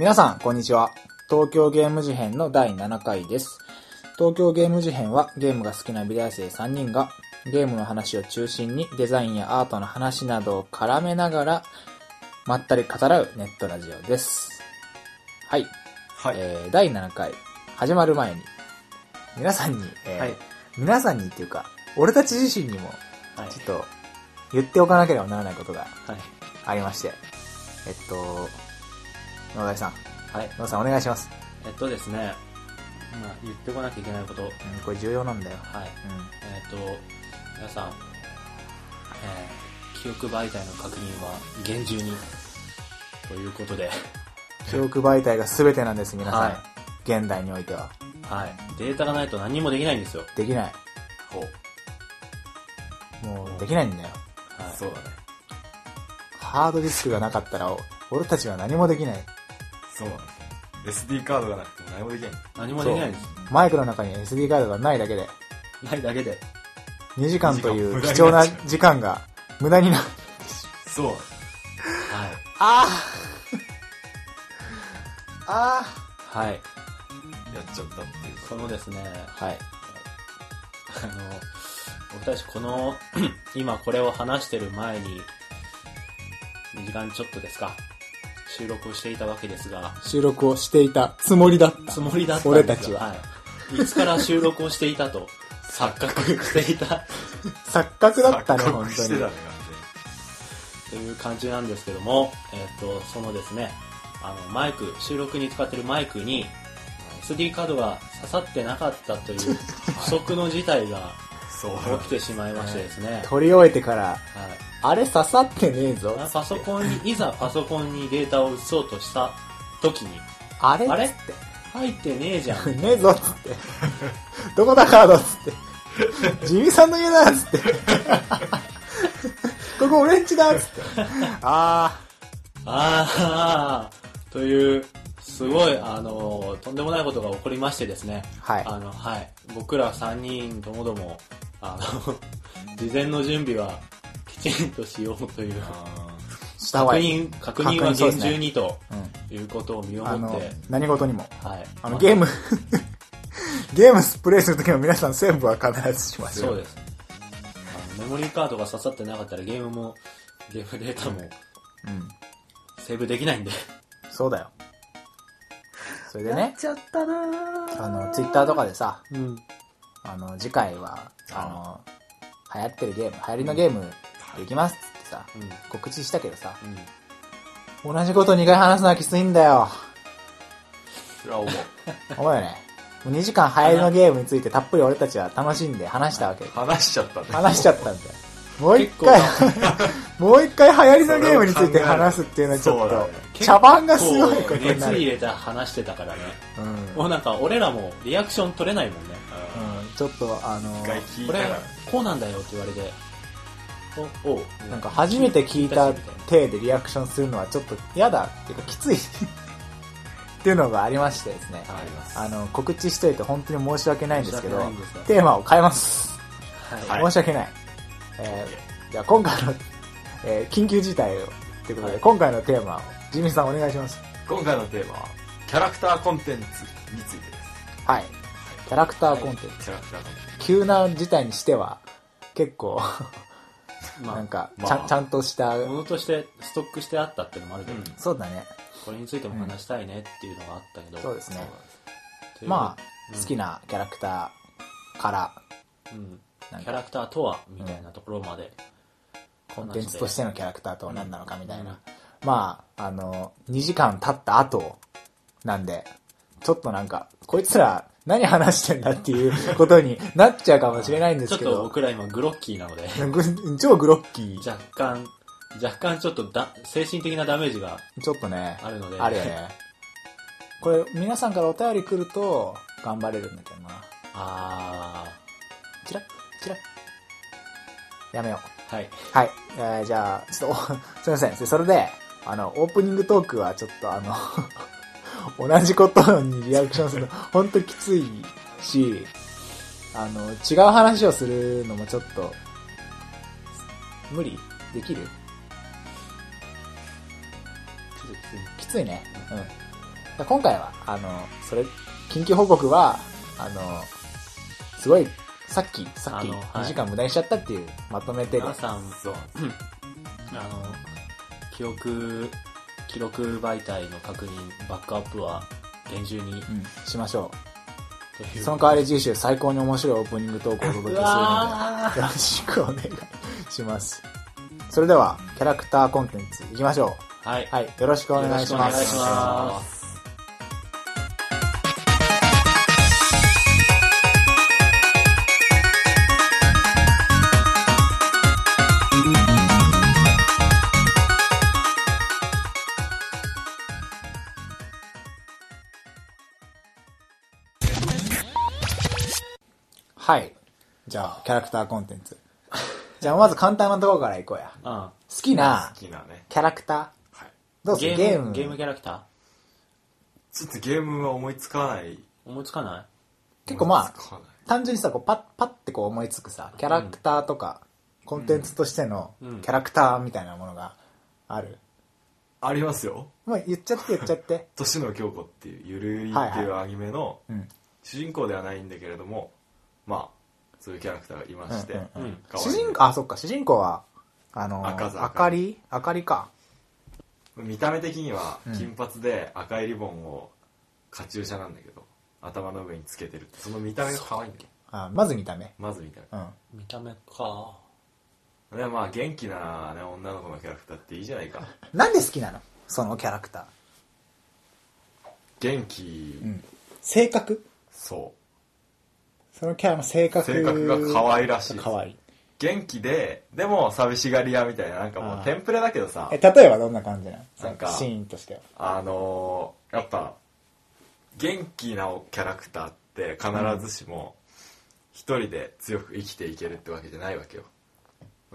皆さん、こんにちは。東京ゲーム事変の第7回です。東京ゲーム事変はゲームが好きな美大生3人がゲームの話を中心にデザインやアートの話などを絡めながらまったり語らうネットラジオです。はい。はい。えー、第7回始まる前に皆さんに、えーはい皆さんにっていうか、俺たち自身にもはい。ちょっと言っておかなければならないことがはい。ありまして。えっと、野田さん、はい。野田さんお願いします。えっとですね、まあ、言ってこなきゃいけないこと。はい。うん、これ重要なんだよ。えっと、皆さん、えー、記憶媒体の確認は厳重に、ということで、記憶媒体が全てなんです、皆さん。はい現代においては。はい。データがないと何もできないんですよ。できない。ほう。もう、できないんだよ。はい。そうだね。ハードディスクがなかったら、お俺たちは何もできない。そうなんです。SD カードがなくても何もできない。何もできないんです。マイクの中に SD カードがないだけで、ないだけで。2時間という貴重な時間が無駄になる。そう。はい。あ ああはい。やっちゃったっていうそのですね、はい。あの、僕たちこの、今これを話してる前に、2時間ちょっとですか、収録をしていたわけですが、収録をしていたつもりだった。つもりだったん俺ですたちは。はい。いつから収録をしていたと、錯覚していた？錯覚だったね、錯本当にという感じなんですけども、えっ、と、そのですね、あの、マイク、収録に使ってるマイクに、SD カードが刺さってなかったという不測の事態が。そう。起きてしまいましてですね、撮り終えてから、はい。あれ刺さってねえぞ。あパソコンに、いざパソコンにデータを移そうとした時に、あれ？あれ？つって。入ってねえじゃん。ねえぞっつって。どこだカードっつって。ジミーさんの家だっつって。ここ俺んちだっつって。ああー、という、すごい、あの、とんでもないことが起こりましてですね。ー。はい。あの、はい。僕ら3人ともども、あの、事前の準備はきちんとしようという、した。確認、確認は厳重にとうん。いうことを身をもって、、何事にも。はい。あの、ゲーム、ゲームスプレイするときも皆さんセーブは必ずしますよ。そうです。あのメモリーカードが刺さってなかったらゲームも、ゲームデータもうん。セーブできないんで。そうだよ。それでね、ちゃったなあの、ツイッターとかでさ、うん。あの、次回は、あの、流行ってるゲーム、流行りのゲームできますってさ、うん。告知したけどさ、うん。同じこと2回話すのはきついんだよ。それは思う。思うよね。もう2時間流行りのゲームについてたっぷり俺たちは楽しんで話したわけ。話しちゃったね。話しちゃったんだよ。もう一回、もう一回流行りのゲームについて話すっていうのはちょっと茶番がすごいことになる。熱入れて話してたからね。うん。もうなんか俺らもリアクション取れないもんね。うん、ちょっとあの一、回聞いこれこうなんだよって言われて、お、なんか初めて聞いた体でリアクションするのはちょっと嫌だっていうかきついっていうのがありましてですね。あの、告知しといて本当に申し訳ないんですけどテーマを変えます。はい。申し訳ない。えー、じゃあ今回の、えー緊急事態を、ということで、はい今回のテーマを、ジミーさんお願いします。今回のテーマは、キャラクターコンテンツについてです。はい。キャラクターコンテンツ。キャラクターコンテン急な事態にしては、結構、まなんか、まあ。ちゃん、ちゃんとした、ものとしてストックしてあったっていうのもあるけど、うんそうだね。これについても話したいねっていうのがあったけど、そうですね。というまあ、うん好きなキャラクターから、うん、キャラクターとはみたいなところまで、コンテンツとしてのキャラクターとは何なのかみたいな。まあ、あの、2時間経った後なんで、ちょっとなんか、こいつら何話してんだっていうことになっちゃうかもしれないんでちょっすけど、と僕ら今グロッキーなので、ぐ 超グロッキー。若干、若干ちょっとだ精神的なダメージがちょっとね、あるので、あるよね。これ、皆さんからお便り来ると、頑張れるんだけどな。あチラッ、チラッ。やめよう。ー、はい。はい。えー、じゃあ、ちょっとお、すいません。それで、あの、オープニングトークはちょっとあの、同じことにリアクションするの、ほんときついし、あの、違う話をするのもちょっと、無理？できる？ちょっときついきついね。うん。で今回は、あの、それ、緊急報告は、あの、すごい、さっき、さっきあのはい2時間無駄にしちゃったっていう、まとめてで皆さん、そう。あの、記録、記録媒体の確認、バックアップは厳重に。うん、しましょうう。その代わり次週最高に面白いオープニングトークをお届けするので、よろしくお願いします。それでは、キャラクターコンテンツ行きましょはい。う。はい、よろしくお願いします。よろしくお願いします。キャラクターコンテンツ。じゃあ、まず簡単なところから行こうや。うん。好きな好きなね。キャラクターはい。どうすゲームるゲームゲームキャラクター？ちょっとゲームは思いつかない。思いつかない？結構まあ思いつかない単純にさ、こうパッ、パッてこう思いつくさ、キャラクターとか、コンテンツとしてのうんキャラクターみたいなものがある？ありますよ。もう言っちゃって言っちゃって。年野京子っていう、ゆるいっていうアニメのうん。主人公ではないんだけれども、まあ、そういうキャラクターがいまして、主人公、あ、そっか、主人公は、あのー、赤座あかり？あかりか。見た目的にはうん金髪で赤いリボンをカチューシャなんだけど、頭の上につけてるその見た目が可愛いんだよ。あまず見た目。まず見たうん。見た目か。目。でまあ元気な、ね、女の子のキャラクターっていいじゃないか。なんで好きなの？そのキャラクタ元気、ー。うん。性格？そそのキャラの性う。格性格が可愛らしい。可愛い。元気で、でも寂しがり屋みたいな、なんかもうテンプレだけどさえ、、例えばどんな感じなのなんかシーンとしては。あのー、やっぱ、元気なキャラクターって必ずしも、一人で強く生きていけるってわけじゃないわけよ。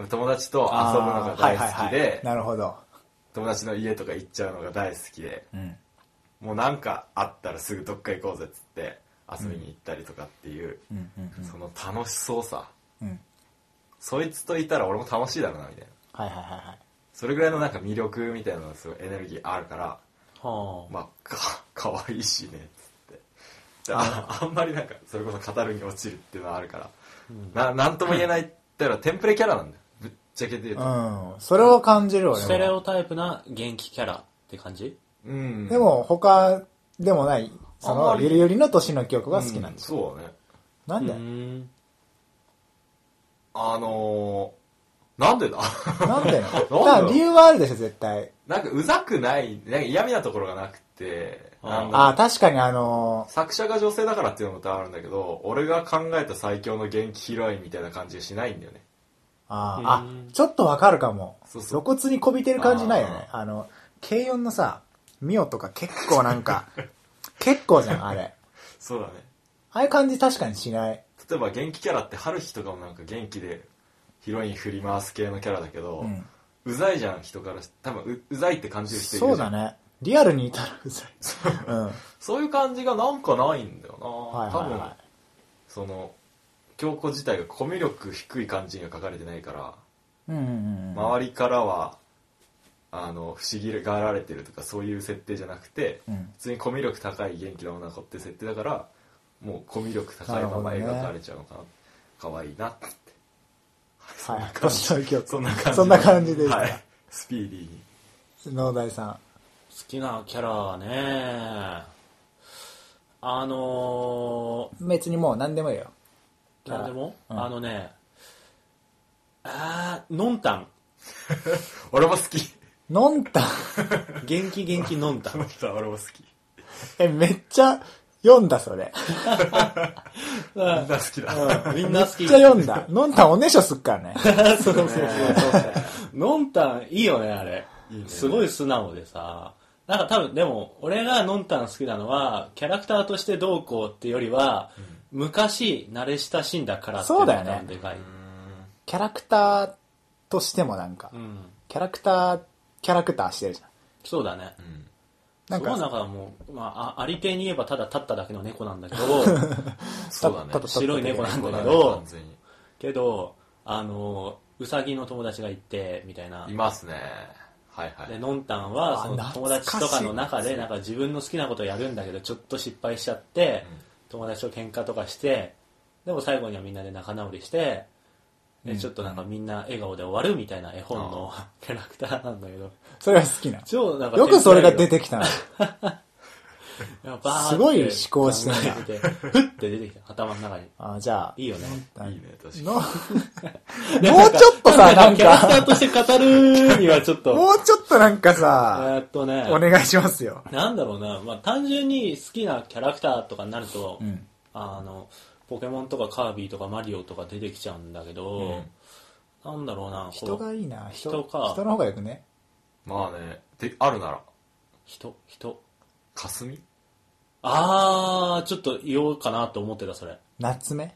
友達と遊ぶのが大好きあーはいはいはいで、なるほど。友達の家とか行っちゃうのが大好きで、うん。もうなんかあったらすぐどっか行こうぜっつって遊びに行ったりとかっていう、うんうんうん。その楽しそうさ。うん。そいつといたら俺も楽しいだろうな、みたいな。はいはいはいはい。それぐらいのなんか魅力みたいなのがすごいエネルギーあるから、はまあ、か、かわいいしね、つって。でああんまりなんか、それこそ語るに落ちるっていうのはあるから、な、なんとも言えないったらテンプレキャラなんだよ。ぶっちゃけて言うと。うん。それを感じるあ。俺ステレも。オタイプな元気キャラって感じ？うん。でも、他でもない、その、ゆりゆりの年の記憶が好きなんうですよ。そうだね。なんで？うーん。あのー、なんでだ？なんで？だから理由はあるでしょ、絶対。なんかうざくない、なんか嫌味なところがなくて、あああ、確かにあの作者が女性だからっていうのもあるんだけど、俺が考えた最強の元気ヒロインみたいな感じがしないんだよね。あーうんあ、ちょっとわかるかも。そうそう露骨にこびてる感じないよね。あの、軽音のさ、ミオとか結構なんか、結構じゃん、あれ。そうだね。ああいう感じ確かにしない。例えば元気キャラって春日とかもなんか元気でヒロイン振り回す系のキャラだけど、うん。うざいじゃん人からし多分ううざいって感じる人いるじゃんそうだね。リアルにいたらうざい。うん。そういう感じがなんかないんだよな、はいはい多分はその京子自体がコミュ力低い感じには書かれてないから、い。うんうんうんうん。周りからはあの不思議がられてるとかそういう設定じゃなくて、うん。普通にコミュ力高い元気な女の子って設定だからもうコミュ力高いまま描かれちゃうのかな可愛いなって。はい。そんな感じ。そんな感じではい、スピーディーに。農大さん。好きなキャラはね、あの別にもう何でもいいよ。ー、なんでも、うん。あのね、あー、のんたん。俺も好きのんたん。元気元気のんたん。俺も好きえ、めっちゃ読んだ、それ。みんな好きだ、みんな好き。めっちゃ読んだ。のんたんおねしょすっからね。そうそうそうそう。のんたんいいよね、あれ。いいねすごい素直でさ。なんか多分、でも、俺がのんたん好きなのは、キャラクターとしてどうこうってよりは、昔慣れ親しんだからっていうのがそうだよねでかい。キャラクターとしてもなんかう、ん。キャラクター、キャラクターしてるじゃん。そうだね。うんなんか。そうなんかもう、まあ、あありていに言えばただ立っただけの猫なんだけど、そうだね。白い猫なんだけ完ど、けど、あの、うさぎの友達がいて、みたいな。いますね。はいはい。でのんたんはあその友達とかの中でなんか自分の好きなことをやるんだけどちょっと失敗しちゃって、うん。友達と喧嘩とかしてでも最後にはみんなで仲直りして、でうん。ちょっとなんかみんな笑顔で終わるみたいな絵本のキャラクターなんだけど。それは好きな。超なんかよくそれが出ててきたな。すすごい思考してんだてふって出てきた。頭の中に。あじゃあ。いいよね。あいいね確の かもうちょっとさ、なんキャラクタか、ーとして語るにはちょっと。もうちょっとなんかえさ、ーっとね。お願いしますよ。なんだろうな、まあ、単純に好きなキャラクターとかになると、うん。あのポケモンとかカービィとかマリオとか出てきちゃうんだけど、なんだろうなこ人のがいいな。人人か。人の方がよくね。まあね。であるなら。人人。霞？あーちょっと言おうかなと思ってたそれ。夏目？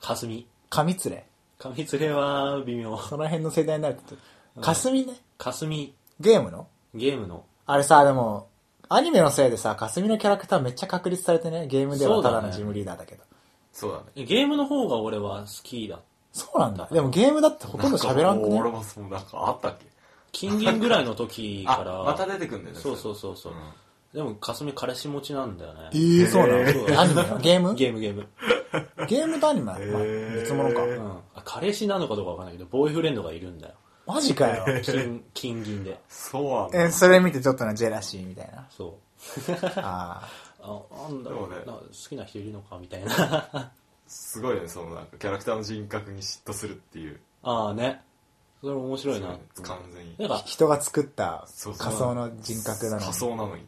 かすみ上連れ？かみつれは微妙。その辺の世代になると。かすみね？かすみゲームの？ゲームの。あれさ、でも、アニメのせいでさ、かすみのキャラクターめっちゃ確立されてね、ゲームではただのジムリーダーだけど。そうだね。ゲームの方が俺は好きだ。そうなんだ。でもゲームだってほとんど喋らんくね？俺もそうなんかあったっけ？金銀ぐらいの時かあらまた出てくんだよね。そうそうそうそう、ん。でもかすみ彼氏持ちなんだよね。えー、そうなの？ゲーム？ゲームゲーム。ゲームとアニメ？は、まあ、ー別物か。うん、あ彼氏なのかどうかわかんないけどボーイフレンドがいるんだよ。マジかよ。金金銀で。そうなんだ。え、それ見てちょっとな、ジェラシーみたいな。そう。ああなんだろう。ねでもね。好きな人いるのかみたいな。すごいねそのなんかキャラクターの人格に嫉妬するっていう。ああね。それ面白いな。そう完全に。なんかあ。人が作った仮想の人格なのに。仮想なのに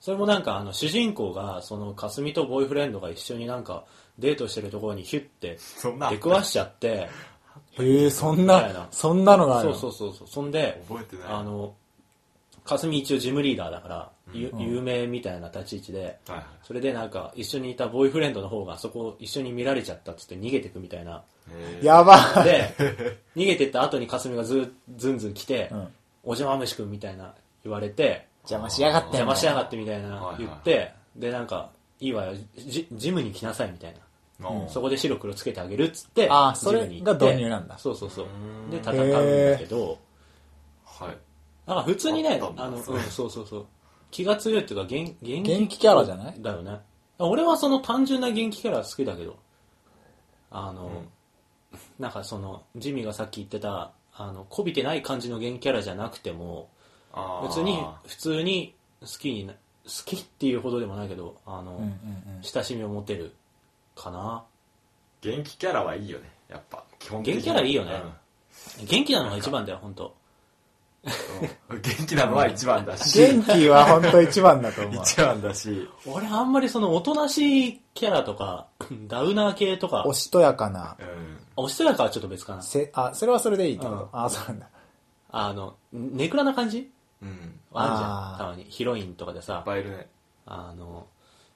それもなんかあの主人公がそのかすみとボーイフレンドが一緒になんかデートしてるところにヒュッてそんな。出くわしちゃって。へえ、そんなな、そんなのがあるの？そうそうそうそう。そんで覚えてない。あのかすみ一応ジムリーダーだから、有名みたいな立ち位置ではいはい。それでなんか一緒にいたボーイフレンドの方がそこを一緒に見られちゃったっつって逃げてくみたいな。えー。やばい。で逃げてった後にかすみがずずんずん来て、うんおじゃまむしくんみたいな言われて邪魔しやがってん邪魔しやがっってみたいなはいはい。言って、でなんかいいわよジジムに来なさいみたいな、う。んそこで白黒つけてあげるっつってあそれが導入なんだ。そうそうそう。うん。で戦うんだけど。はい。なんか普通にねあの、うん、そうそうそう気が強いっていうか元元元気キャラじゃない？だよね。俺はその単純な元気キャラ好きだけどあの、なんかそのジミーがさっき言ってたあのこびてない感じの元気キャラじゃなくてもあー。別に普通に好きにな好きっていうほどでもないけどあの、うんうんうん。親しみを持てるかな。元気キャラはいいよねやっぱ。基本的に。元気キャラいいよね。元気なのが一番だよ本当うん元気なのは一番だし。元気は本当一番だと思う。一番だし。俺あんまりそのおとなしいキャラとかダウナー系とかおしとやかな。うん。おしとやかはちょっと別かな。せ、あ、それはそれでいいってこうん。とあ、そうなんだ。あのネクラな感じ？うん。あるじゃん。たまに。ヒロインとかでいっさぱいいるね。あの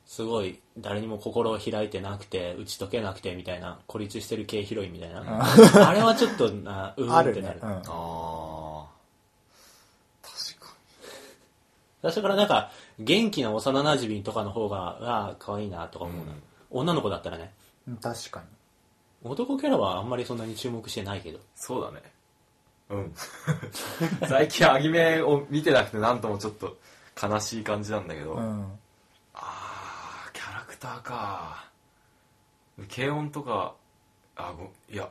すごい誰にも心を開いてなくて打ち解けなくてみたいな孤立してる系ヒロインみたいな、あれはちょっとなうーんあってなる。るね。うん。ああ確か最初からなんか元気な幼馴染とかの方がああ可愛いなとか思うな、うん。女の子だったらね。うん確かに。男キャラはあんまりそんなに注目してないけど。そうだね。うん。最近アニメを見てなくてなんともちょっと悲しい感じなんだけど、うん。あーキャラクターか。軽音とかあごいや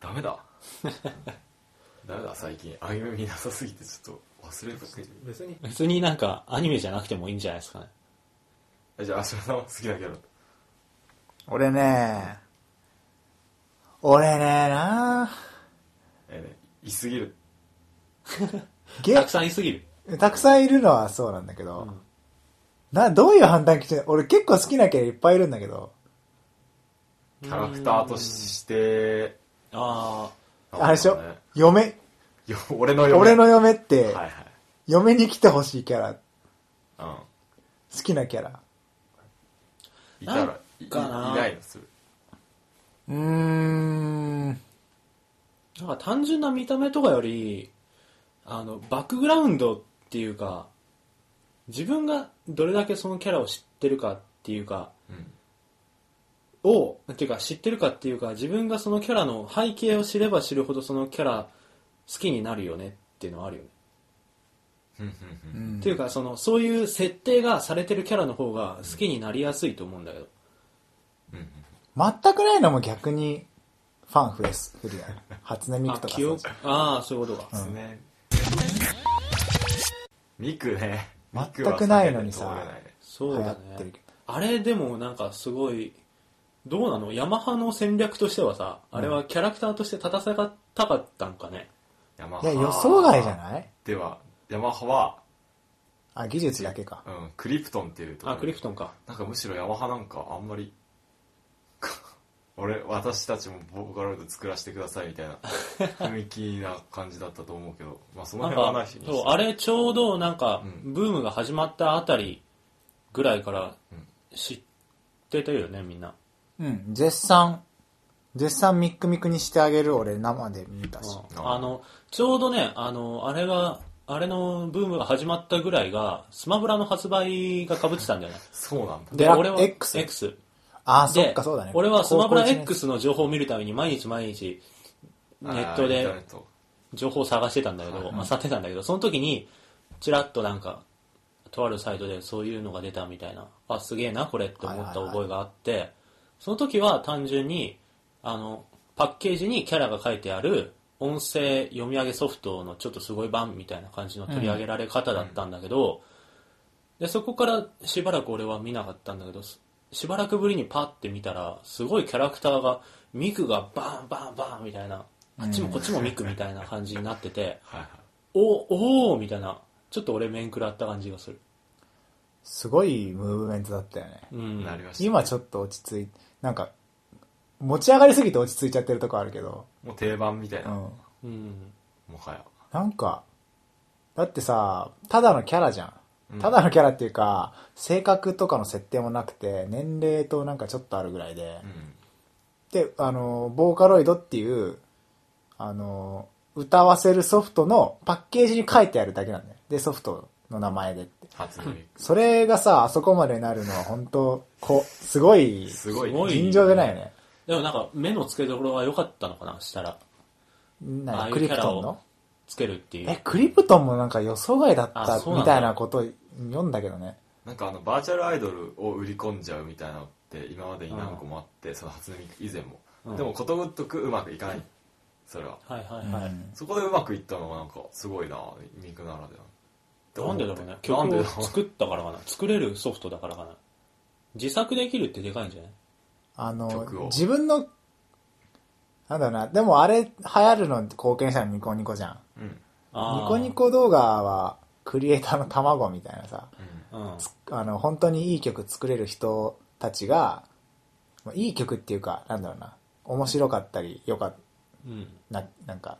ダメだ。ダメだ最近。アニメ見なさすぎてちょっと忘れる別に別になんかアニメじゃなくてもいいんじゃないですかね。えじゃあ芦田さんは好きなキャラ俺ね、俺ねなえーねいすぎる。ゲたくさんいすぎる。たくさんいるのはそうなんだけど、うん。な、どういう判断基準俺結構好きなキャラいっぱいいるんだけど、キャラクターとしてああれでしょ？嫁、よ 俺の嫁。俺の嫁って、はいはい。嫁に来てほしいキャラ、うん。好きなキャラ。いたらいいかな。いないの？するうーん、あなんか単純な見た目とかよりあのバックグラウンドっていうか自分がどれだけそのキャラを知ってるかっていうかうん。をっていうか知ってるかっていうか自分がそのキャラの背景を知れば知るほどそのキャラ好きになるよねっっていうのはあるよね。うんうんうんうんっていうか、その、そういう設定がされてるキャラの方が好きになりやすいと思うんだけど。うんうん全くないのも逆にファン増えするよね。初音ミクあ、とかああ、そういうことか。ですね。ミクね。全くないのにさそうだ流行ってるねけ。あれでもなんかすごい、どうなの？ヤマハの戦略としてはさ、あれはキャラクターとして立たせたかったんかね？ヤマいや、予想外じゃいない？では、ヤマハは、あ、技術だけか。うん、クリプトンっていうところ。あ、クリフトンか。なんかむしろヤマハなんかあんまり、俺、私たちもボーカロイド作らせてくださいみたいな雰囲気な感じだったと思うけど、まあその辺はないし。そう、あれちょうどなんかう、ブームが始まったあたりぐらいからうん。知ってたよね、みんな。うん、絶賛、絶賛ミックミクにしてあげる俺生で見たし。うん。あの、ちょうどね、あの、あれが、あれのブームが始まったぐらいが、スマブラの発売が被ってたんだよね。そうなんだ。デラ俺は X X。あ、そでっかそうだね。俺はスマブラ X の情報を見るために毎日毎日ネットで情報を探してたんだけど、まあ、探ってたんだけど、その時に、ちらっとなんか、とあるサイトでそういうのが出たみたいな、あ、すげえな、これって思った覚えがあって、その時は単純に、あの、パッケージにキャラが書いてある音声読み上げソフトのちょっとすごい版みたいな感じの取り上げられ方だったんだけど、で、そこからしばらく俺は見なかったんだけど、ししばらくぶりにパッて見たら、すごいキャラクターが、ミクがバンバンバンみたいな、あっちもこっちもミクみたいな感じになってて、はいはい。おおーみたいな、ちょっと俺面食らった感じがする。すごいムーブメントだったよね。うん。なりました。今ちょっと落ち着いなんか、持ち上がりすぎて落ち着いちゃってるとこあるけど、もう定番みたいうな、ん。うん。もはや。なんか、だってさ、ただのキャラじゃうんん。ただのキャラっていうか、性格とかの設定もなくて、年齢となんかちょっとあるぐらいでう、ん。で、あの、ボーカロイドっていう、あの、歌わせるソフトのパッケージに書いてあるだけなんだよ。で、ソフトの名前でって。それがさ、あそこまでなるのは本当こう、すごい、すごいね。すごい尋常じゃないよね。でもなんか、目の付けどころが良かったのかなしたら。ああいう何クリプトンの？つけるっていう。え、クリプトンもなんか予想外だったあそうなんだみたいなこと読んだけどね。なんかあの、バーチャルアイドルを売り込んじゃうみたいなのって今までに何個もあって、その初音ミク以前も。うんでもことごとくうまくいかない。それは。はいはいはい。うんそこでうまくいったのがなんかすごいな、ミクならでは。なんでだろうね。な曲をんでだろう作ったからかな。作れるソフトだからかな。自作できるってでかいんじゃない？あの自分の、なんだろうな、でもあれ流行るの貢献したのニコニコじゃん。うん。ニコニコ動画はクリエイターの卵みたいなさ、うん。あの、本当にいい曲作れる人たちが、まあいい曲っていうか、なんだろうな、面白かったり、よかっうん。な、なんか、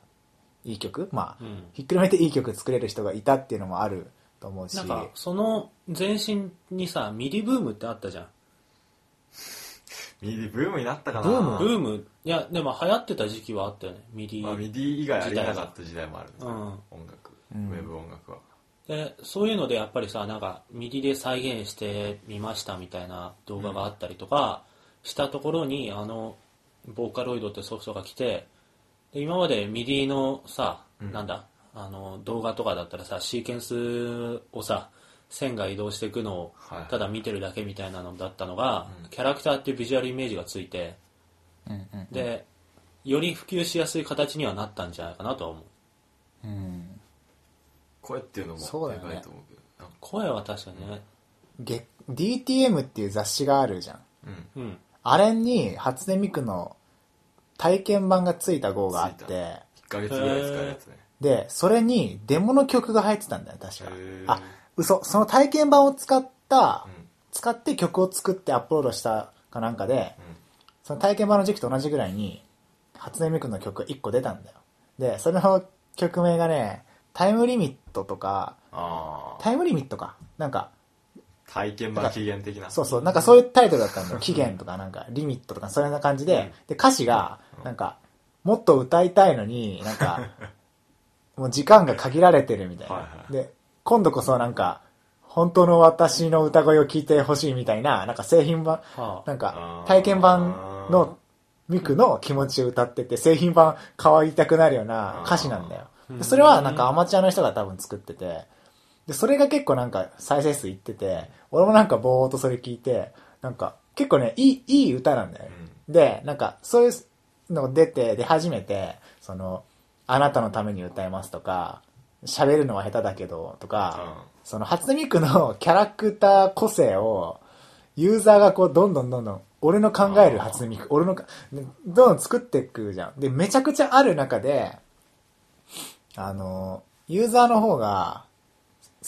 いい曲？まあ、うんひっくるめていい曲作れる人がいたっていうのもあると思うし、なんか、その前身にさ、 MIDIブームってあったじゃん。 MIDIブームになったかな。ブーム？ブーム、いや、でも流行ってた時期はあったよね。 MIDI。まあ、 MIDI以外ありえなかった時代もあるね、うん音楽、うん。ウェブ音楽は。で、そういうのでやっぱりさ、なんか、 MIDIで再現してみましたみたいな動画があったりとか、したところに、あの、ボーカロイドってソフトが来て、で今まで MIDIのさ、うん。なんだ、あの、動画とかだったらさ、シーケンスをさ、線が移動していくのをはいただ見てるだけみたいなのだったのが、うんキャラクターっていうビジュアルイメージがついて、うんうんで、より普及しやすい形にはなったんじゃないかなとは思う。うん声っていうのもそうだよねでかいと思うけど。なんか声は確かにね、げ DTM っていう雑誌があるじゃん。うん。うん。あれに初音ミクの体験版がついた号があって、1ヶ月ぐらい使えるやつね。で、それにデモの曲が入ってたんだよ、確か。あ、嘘。その体験版を使った、うん使って曲を作ってアップロードしたかなんかで、その体験版の時期と同じぐらいに、初音ミクの曲が1個出たんだよ。で、その曲名がね、タイムリミットとか。タイムリミットか。なんか、体験版期限的な。そうそう、なんかそういうタイトルだったんだよ。期限とかなんか、リミットとか、そういうような感じで、で、歌詞が、なんか、もっと歌いたいのに、なんか、もう時間が限られてるみたいな。はいはいで、今度こそなんか、本当の私の歌声を聞いてほしいみたいな、なんか製品版、はあ。なんか体験版のミクの気持ちを歌ってて、製品版変わりたくなるような歌詞なんだよ。でそれはなんかアマチュアの人が多分作ってて、で、それが結構なんか再生数いってて、俺もなんかぼーっとそれ聞いて、なんか結構ね、いい、いい歌なんだよね。で、なんかそういうのが出て、出始めて、その、あなたのために歌いますとか、喋るのは下手だけど、とか、その初音ミクのキャラクター個性を、ユーザーがこう、どんどんどんどん、俺の考える初音ミク、俺のどんどん作っていくじゃん。で、めちゃくちゃある中で、あの、ユーザーの方が、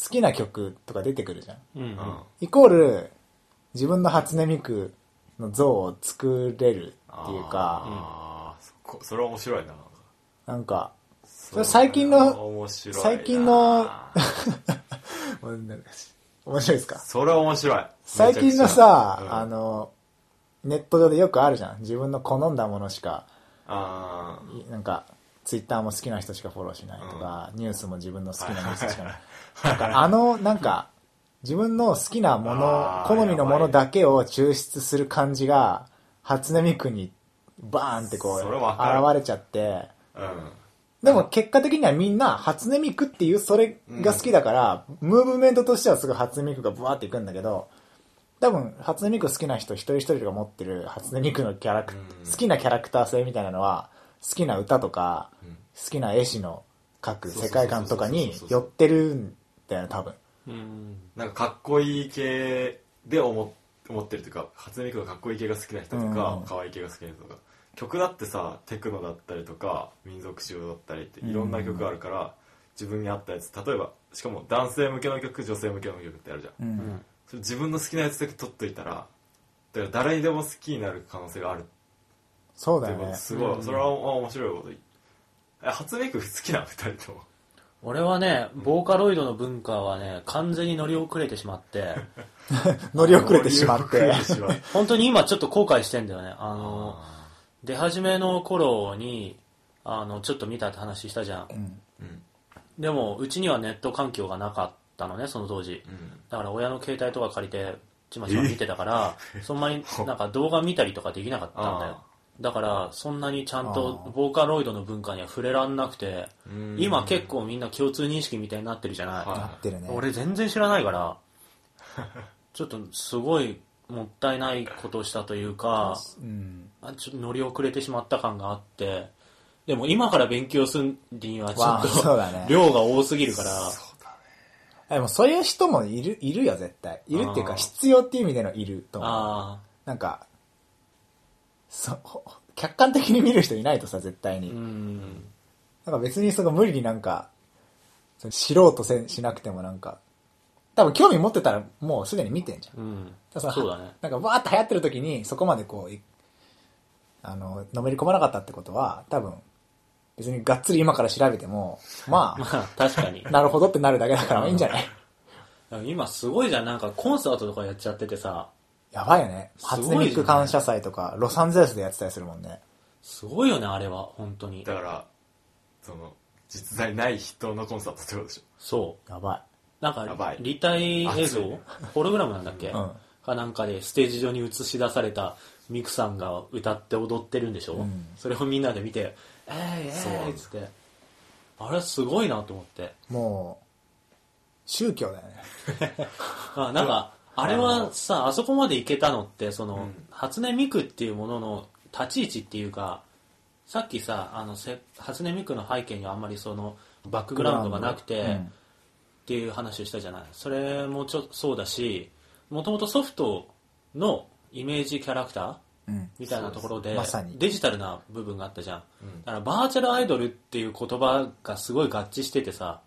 好きな曲とか出てくるじゃん。うん。うん。うんイコール、自分の初音ミクの像を作れるっていうか、あーそこそれは面白いな。なんか、それ最近の面白いな。最近の 面白いですか？それは面白い。最近のさく、ちゃ。あの、ネット上でよくあるじゃん。自分の好んだものしか、あー。なんか、ツイッターも好きな人しかフォローしないとか、ニュースも自分の好きなニュースしかない。なんか、あの、なんか、自分の好きなもの好みのものだけを抽出する感じが、初音ミクにバーンってこう、現れちゃって、うんでも結果的にはみんな初音ミクっていうそれが好きだから、ムーブメントとしてはすごい初音ミクがブワーっていくんだけど、多分初音ミク好きな人一人一人が持ってる初音ミクのキャラク、うん。好きなキャラクター性みたいなのは、好きな歌とか、うん。好きな絵師の描く世界観とかに寄ってるんだよね、多分。うん。なんかかっこいい系で思思ってるというか初音ミクがかっこいい系が好きな人とうん。か可愛い系が好きな人とか曲だってさテクノだったりとか民族仕様だったりっていろんな曲があるから自分に合ったやつ例えばしかも男性向けの曲女性向けの曲ってあるじゃん。う。うん。んそれ自分の好きなやつだけ取っといたらだから誰にでも好きになる可能性がある。ってそうだよね。すごい、うん。それは面白いこと言う。え初音ミク好きなの二人とも？俺はね、ボーカロイドの文化はね、完全に乗り遅れてしまって、乗り遅れてしまっ乗り遅れてて。しまって本当に今ちょっと後悔してんだよね。あの、あ出始めの頃に、あの、ちょっと見たって話したじゃん。うんーうんでも、うちにはネット環境がなかったのね、その当時。うんだから親の携帯とか借りて、ちまちま見てたから、そんなになんか動画見たりとかできなかったんだよあ。だから、そんなにちゃんとボーカロイドの文化には触れらんなくて、うん今結構みんな共通認識みたいになってるじゃない。はいなってるね。俺全然知らないから、ちょっとすごいもったいないことをしたというか、うん。あちょっと乗り遅れてしまった感があって、でも今から勉強するにはちょっと、ね量が多すぎるから、でもそういう人もいる、いるよ、絶対。いるっていうか、必要っていう意味でのいると思う。あなんか、そ、ほ客観的に見る人いないとさ、絶対あ、に。うん、なんか別にその無理になんか、知ろうとせしなくてもなんか、多分興味持ってたらもうすでに見てんじゃん。うん、だからそうだね。なんかバーって流行ってる時にそこまでこうい、あの、のめり込まなかったってことは、多分、別にがっつり今から調べても、ま まあ確かに。あ、。なるほどってなるだけだからいいんじゃない？今すごいじゃん、なんかコンサートとかやっちゃっててさ、やばいよね。初音ミク感謝祭とか、ロサンゼルスでやってたりするもんね。すごいよね、あれは、本当に。だ。からその実在ない人のコンサートってことでしょ。そう。やばなんかやばい、立体映像？ホログラムなんだっけ、うんかなんかでステージ上に映し出されたミクさんが歌って踊ってるんでしょ、うんそれをみんなで見て、えーえーいっつって。あれすごいなと思って。い。もう、宗教だよね。あなんか、あれはさ、あそこまでいけたのって、その、うん初音ミクっていうものの立ち位置っていうか、さっきさ、あの、せ初音ミクの背景にはあんまりその、バックグラウンドがなくて、うんっていう話をしたじゃないそれもちょそうだしもともとソフトのイメージキャラクターうん。みたいなところでまさに。デジタルな部分があったじゃん、うん。だからバーチャルアイドルっていう言葉がすごい合致しててさ。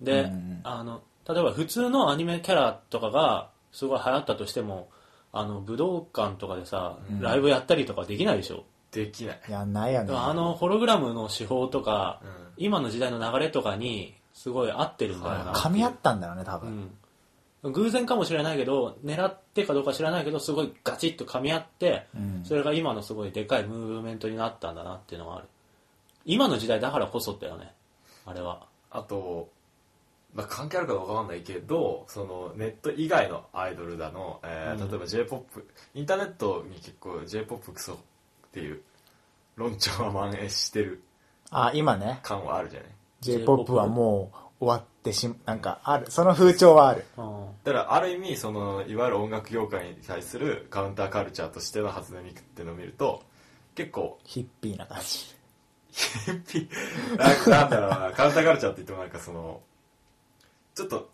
うん。で、うんうんあの例えば普通のアニメキャラとかがすごい流行ったとしてもあの武道館とかでさ、うん。ライブやったりとかできないでしょ？できない。やんないよね。あのホログラムの手法とか、うん。今の時代の流れとかにすごい合ってるんだよな噛み合ったんだろうね、多分。うん、偶然かもしれないけど狙ってかどうか知らないけどすごいガチッと噛み合って、うん。それが今のすごいでかいムーブメントになったんだなっていうのがある。今の時代だからこそだよねあれは。あと、まあ、関係あるかどうかわかんないけどそのネット以外のアイドルだの、えーうん。例えば j p o p インターネットに結構 j p o p クソっていう論調が蔓延してるあ、今ね、感はあるじゃない？J-POP はもう終わってし、なんかある。その風潮はある。うんだからある意味そのいわゆる音楽業界に対するカウンターカルチャーとしての初音ミクっていうのを見ると結構ヒッピーな感じ。ヒッピーなんかなんだろうなカウンターカルチャーって言ってもなんかそのちょっと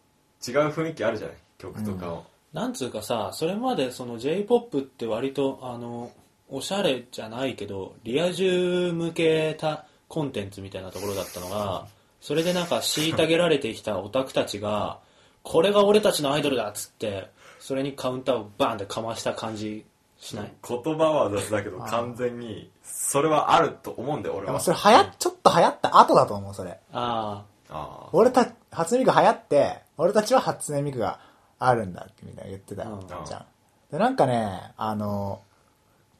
違う雰囲気あるじゃない？曲とかを、なんつうかさ、それまでその J-POP って割と、あの、おしゃれじゃないけど、リア充向けたコンテンツみたいなところだったのが、それでなんか虐げられてきたオタクたちが、これが俺たちのアイドルだっつって、それにカウンターをバーンってかました感じしない、言葉は雑だけど完全にそれはあると思うんだよ俺は。でもそれ流行っ、ちょっと流行った後だと思う、それ。ああ俺た、初音ミク流行って、俺たちは初音ミクがあるんだってみんな言ってたうん。じゃん。で、なんかね、あの、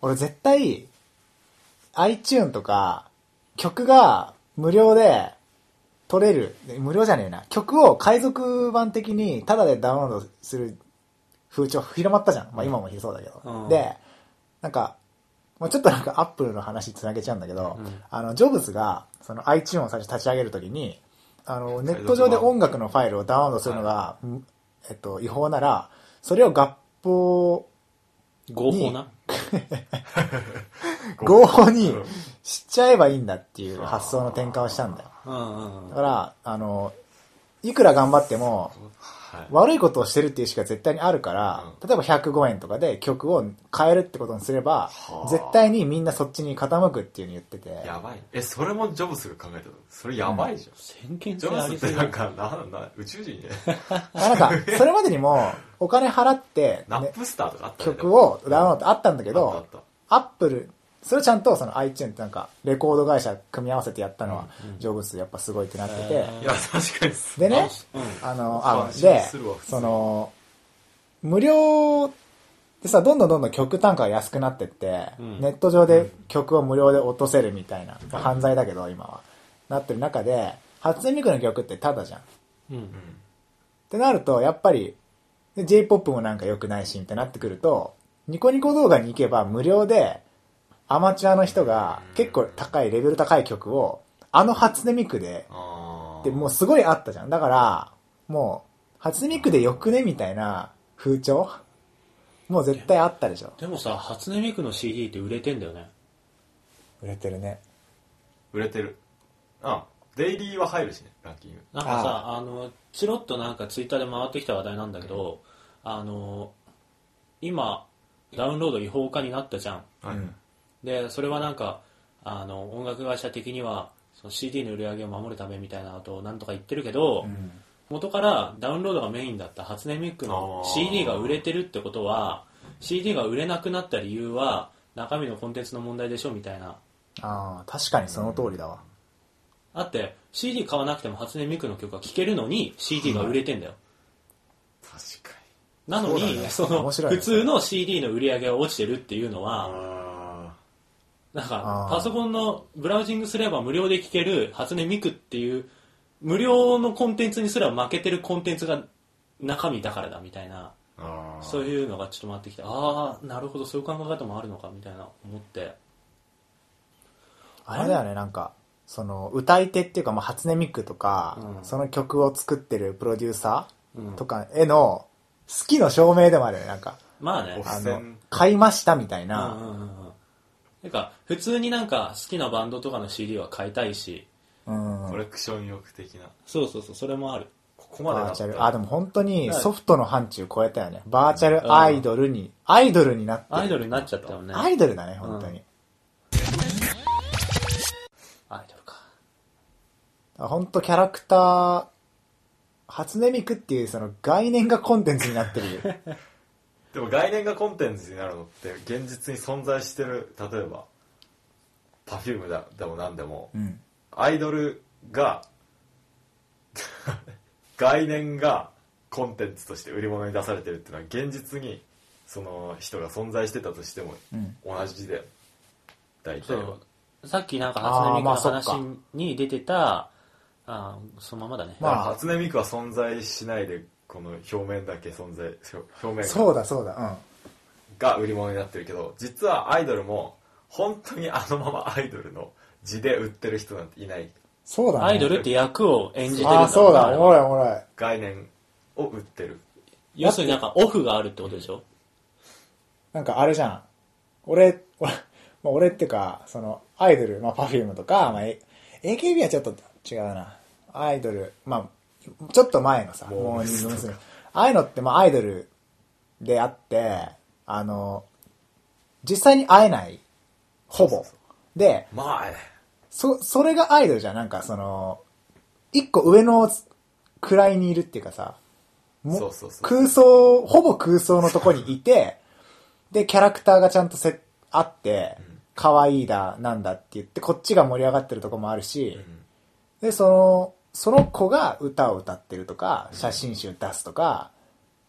俺絶対、iTune とか、曲が無料で取れる、無料じゃねえな、曲を海賊版的にタダでダウンロードする風潮広まったじゃん。まあ今もそうだけど。うんで、なんか、もうちょっとなんかアップルの話つなげちゃうんだけど、うんあの、ジョブズが、その iTune を最初立ち上げるときに、あの、ネット上で音楽のファイルをダウンロードするのが、んえっと、違法なら、それを合法、あ、合法な？合法にうんしちゃえばいいんだっていう発想の転換をしたんだよ。うんうんうん。だから、あの、いくら頑張っても、はい。悪いことをしてるっていうしか絶対にあるから、う例えば105円とかで曲を変えるってことにすればは、あ。絶対にみんなそっちに傾くっていうふうに言ってて、やばい。えそれもジョブズが考えたの？それやばいじゃん、先見ジ性ありすぎる。ョブズってなん。かなな宇宙人ね。なんか、それまでにもお金払って、ナッねプスターとかあった曲をダウンロードあったんだけあどアップル、それちゃんとその iTunes ってなんか、レコード会社組み合わせてやったのは、ジョブズやっぱすごいってなってて、いや確かにでね、うんあの、あでその、無料でさ、どんどんどんどん曲単価が安くなってって、うん。ネット上で曲を無料で落とせるみたいな、まあ犯罪だけど今は、なってる中で、初音ミクの曲ってタダじゃん。っうん。てなると、やっぱり、で J-POP もなんか良くないし、みたいになってくると、ニコニコ動画に行けば無料で、アマチュアの人が結構高い、レベル高い曲を、あの初音ミクでで、もうすごいあったじゃん。だから、もう、初音ミクでよくねみたいな風潮？もう絶対あったでしょ。でもさ、初音ミクの CD って売れてんだよね。売れてるね。売れてるあデイリーは入るしねランキングなんかさ、あの、チロッとなんかツイッターで回ってきた話題なんだけど、あの、今、ダウンロード違法化になったじゃん。はい、うんで、それはなんか、あの、音楽会社的には、その CD の売り上げを守るためみたいなことをなんとか言ってるけど、うん。元からダウンロードがメインだった初音ミクの CD が売れてるってことは CD が売れなくなった理由は中身のコンテンツの問題でしょみたいな。ああ、確かにその通りだわ。あって CD 買わなくても初音ミクの曲が聴けるのに CD が売れてんだよ、確かなのにそうだね。その普通の CD の売り上げが落ちてるっていうのにはあなんかパソコンのブラウジングすれば無料で聴ける初音ミクっていう無料のコンテンツにすら負けてるコンテンツが中身だからだみたいなそういうのがちょっと回ってきて、ああ、なるほど、そういう考え方もあるのかみたいな思って。あれ？だよね、なんか、その、歌い手っていうか、まあ、初音ミクとか、うんその曲を作ってるプロデューサうんーとかへの、好きの証明でもあるよね、なんか。まあね買いましたみたいうんな。うんうんうん。なんか、普通になんか好きなバンドとかの CD は買いたいし、うん。コレクション欲的なそうそうそう、それもある。ここまでなったバーチャル。あ、でも本当にはいソフトの範疇超えたよね。バーチャルアイドルに、アイドルになってるアイドルになっちゃったよね。アイドルだね、本当に。アイドルか。本当キャラクター、初音ミクっていうその概念がコンテンツになってる。でも概念がコンテンツになるのって現実に存在してる例えば Perfume だでも何でもうん。アイドルが 概念がコンテンツとして売り物に出されてるっていうのは現実にその人が存在してたとしてもうん。同じで大体はそう。さっきなんか初音ミクの話に出てた、あーそのままだね。まあ初音ミクは存在しないでこの表面だけ存在表面がそうだそうだ、うん。が売り物になってるけど実はアイドルも本当にあのままアイドルの字で売ってる人なんていないそうだね。アイドルって役を演じてるんだああ、そうだ。おもろいおもろい。概念を売ってる要するになんかオフがあるってことでしょ？なんかあれじゃん。俺、俺、まあ、俺っていうか、その、アイドル、まあ、パフュームとか、まあ、A- AKB はちょっと違うな。アイドル、まあ、ちょっと前のさ、モーもうムスとか娘ああいうのって、まあ、アイドルであって、あの、実際に会えない。ほぼ。で、まあそ、それがアイドルじゃん。なんかその、一個上の位にいるっていうかさ、も空想、ほぼ空想のとこにいて、で、キャラクターがちゃんとせあって、可愛いだ、なんだって言って、こっちが盛り上がってるとこもあるし、で、その、その子が歌を歌ってるとか、写真集出すとか、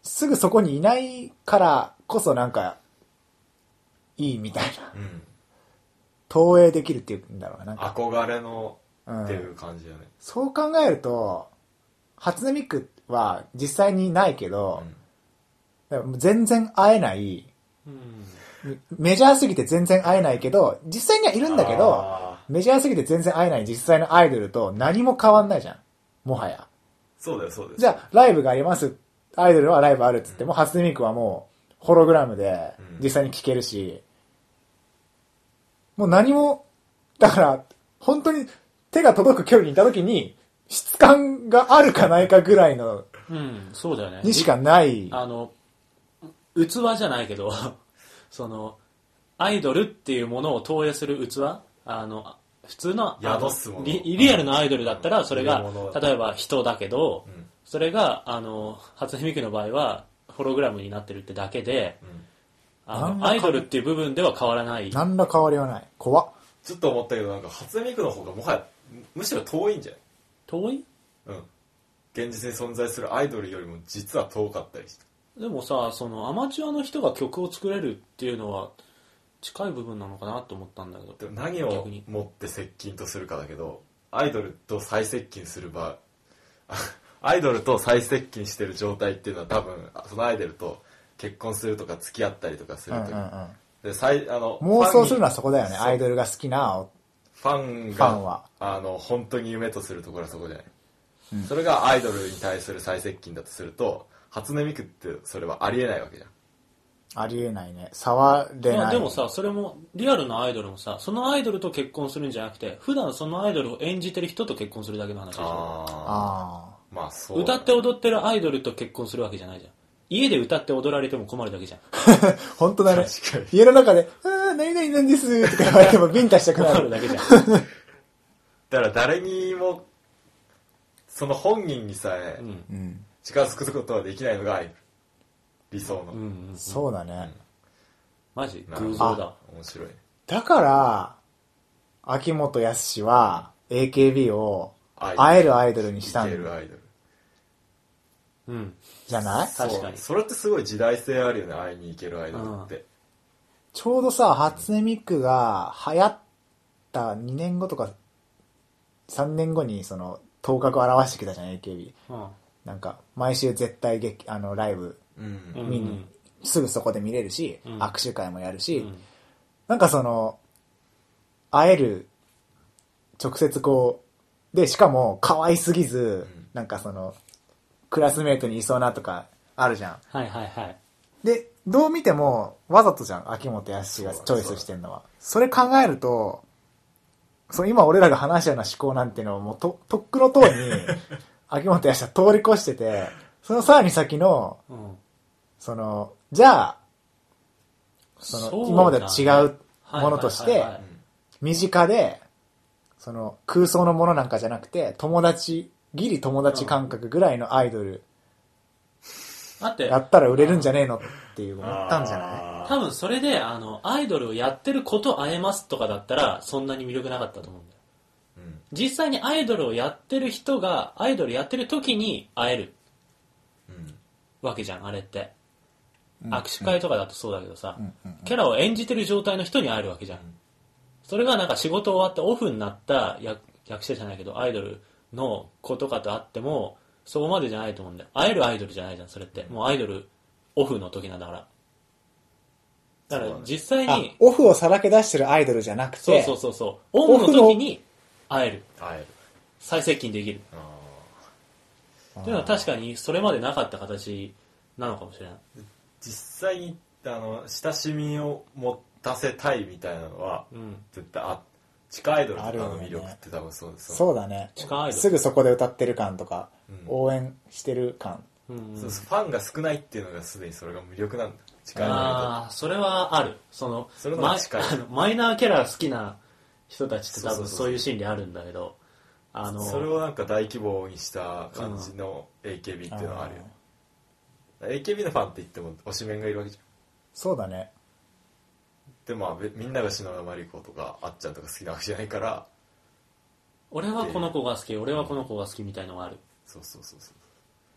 すぐそこにいないからこそなんか、いいみたいな。うん。投影できるっていうんだろうな。なんか。憧れのうんっていう感じだね、そう考えると、初音ミクは実際にないけど、全然会えない、うん。メジャーすぎて全然会えないけど、実際にはいるんだけど、あメジャーすぎて全然会えない実際のアイドルと何も変わんないじゃん。もはや。そうだよそうですじゃあ、ライブがあります。アイドルはライブあるっつっても、初音ミクはもう、ホログラムでうん実際に聴けるし、もう何も、だから、本当に手が届く距離にいた時に、質感があるかないかぐらいの、うん、そうだよね。にしかない。あの、器じゃないけど、その、アイドルっていうものを投影する器あの、普通の、あの宿すもの。リリアルなアイドルだったら、それが例えば人だけど、うん。それが、あの、初音ミクの場合は、ホログラムになってるってだけで、うん。あなんだかのアイドルっていう部分では変わらない。何ら変わりはない。怖っ。ちょっと思ったけどなんか初音ミクの方がもはやむしろ遠いんじゃ遠い？ない？うん。現実に存在するアイドルよりも実は遠かったりして。でもさ、そのアマチュアの人が曲を作れるっていうのは、近い部分なのかなと思ったんだけど。でも何を逆にもって接近とするかだけどアイドルと再接近する場あアイドルと再接近してる状態っていうのは多分そのアイドルと結婚するとか付き合ったりとかするとき、うんうんうん。で再あの妄想するのはフそこだよね。アイドルが好きな。ァンフがァンはあの本当に夢とするところはそこじゃない、うんそれがアイドルに対する再接近だとすると初音ミクってそれはありえないわけじゃんありえないね。触れない。まあでもさ、それも、リアルなアイドルもさ、そのアイドルと結婚するんじゃなくて、普段そのアイドルを演じてる人と結婚するだけの話でしょ。あああまあそう歌って踊ってるアイドルと結婚するわけじゃないじゃん。家で歌って踊られても困るだけじゃん。あ。本当だね確かに。家の中で、あー、何々なんですとか言われてもビンタしたくなる。困るだけじゃん。だから誰にもその本人にさえうん。うん。近づくことはできないのがアイドル理想の、うんうんうん。そうだね。マジ？なるほど偶像だ。面白いねだから、秋元康は AKB を会えるアイドルにしたいけんるアイドルうん。じゃない？確かにそうそれってすごい時代性あるよね会いに行けるアイドルって、ちょうどさ、初音ミクが流行った2年後とか3年後にその、頭角を現してきたじゃん、AKB。うん。なんか、毎週絶対劇、あの、ライブ見に、すぐそこで見れるし、うん握手会もやるし、うんなんかその、会える、直接こう、で、しかも可愛すぎず、んなんかその、クラスメートにいそうなとかあるじゃん。はいはいはい。で、どう見ても、わざとじゃん、秋元康がチョイスしてんのは。それ考えると、そう、今俺らが話したような思考なんていうのをもうと、とっくのとおりに、秋元康は通り越してて、そのさらに先の、うん。その、じゃあ、その、そうだね。今までと違うものとしてはいはいはいはい、身近で、その、空想のものなんかじゃなくて、友達、ギリ友達感覚ぐらいのアイドルだってや、ったら売れるんじゃねえのっていう思ったんじゃない？あ多分それで、あの、アイドルをやってること会えますとかだったら、そんなに魅力なかったと思うんだよ。ーうん。実際にアイドルをやってる人が、アイドルやってる時に会えるうん。わけじゃん、あれって。うん握手会とかだとそうだけどさ、キャラを演じてる状態の人に会えるわけじゃん。それがなんか仕事終わってオフになった役役者じゃないけど、アイドルの子とかと会っても、そこまでじゃないと思うんだよ。会えるアイドルじゃないじゃん、それって。もうアイドルオフの時なんだから。だから実際に、オフをさらけ出してるアイドルじゃなくて、そうそうそうそう、オンの時に会える。会える最接近できる。あっていうのは確かにそれまでなかった形なのかもしれない。ー実際にあの親しみを持たせたいみたいなのはうん。絶対あ地下アイドルとかの魅力って多分そうですそうだね。地下アイドル。すぐそこで歌ってる感とか、うん。応援してる感。うんそうそうファンが少ないっていうのがすでにそれが魅力なんだ。地下アイドルだああ、それはある。その、それの方ママイナーキャラ好きな人たちって多分そういう心理あるんだけど、あの、とそれをなんか大規模にした感じの AKB っていうのはあるよ、AKB のファンって言っても推しメンがいるわけじゃんそうだね。でまあべみんなが篠原麻里子とかあっちゃんとか好きなわけじゃないから俺はこの子が好き、俺はこの子が好きみたいのがある。そうそうそうそう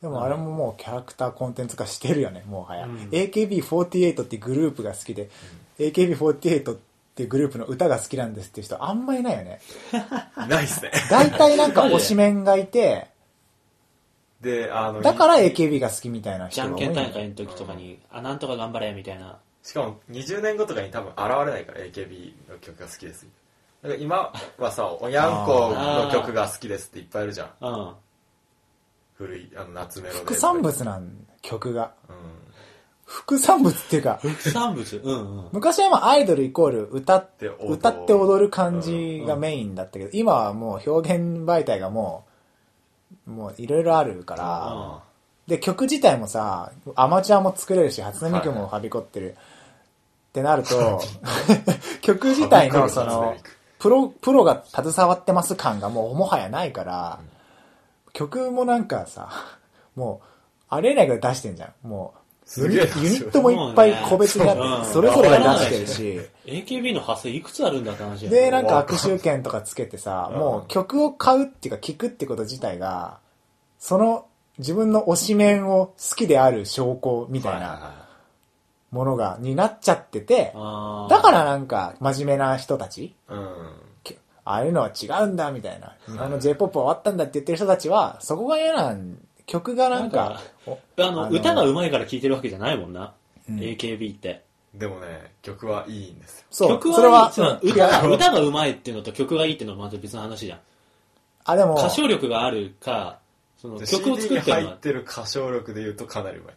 でもあれももうキャラクターコンテンツ化してるよね、もはや。うん AKB48 っていうグループが好きで、AKB48 っていうグループの歌が好きなんですっていう人あんまいないよね。い ないっすね大体なんか推しメンがいて、であのだから AKB が好きみたいなじゃん人が多いんだよけん大会の時とかに、あ、なんとか頑張れみたいな。しかも20年後とかに多分現れないから AKB の曲が好きです。だから今はさおにゃんこの曲が好きですっていっぱいいるじゃん。うん。古いあの夏メロで。副産物なん曲が。うん。副産物っていうか、副産物？うんうん。昔はまあアイドルイコール歌っで踊る。歌って踊る感じがメインだったけど、今はもう表現媒体がもう、もういろいろあるから、で、曲自体もさ、アマチュアも作れるし、初音ミクもはびこってる。ってなると、曲自体のそのプロ、プロが携わってます感がもうもはやないから、曲もなんかさ、もう、ありえないぐらい出してんじゃん。もう、ユニットもいっぱい個別になうんって、それぞれが出してるし、AKB の派生いくつあるんだって話で、なんか握手券とかつけてさ、うん。もう曲を買うっていうか聴くってこと自体が、その自分の推しメンを好きである証拠みたいなものが、になっちゃってて、だからなんか真面目な人たち、ああいうのは違うんだみたいな、日本の J-POP は終わったんだって言ってる人たちは、そこが嫌なん、曲がなんかなんか、おあの、あの歌が上手いから聴いてるわけじゃないもんな。うん。AKB って。でもね曲はいいんですよ。そう、曲それはは、そのうんいや歌が、歌が上手いっていうのと曲がいいっていうのはまた別の話じゃん。あ、でも、歌唱力があるか、そので曲を CD 作ってるのは。に入っ、てる歌唱力で言うとかなりうまい。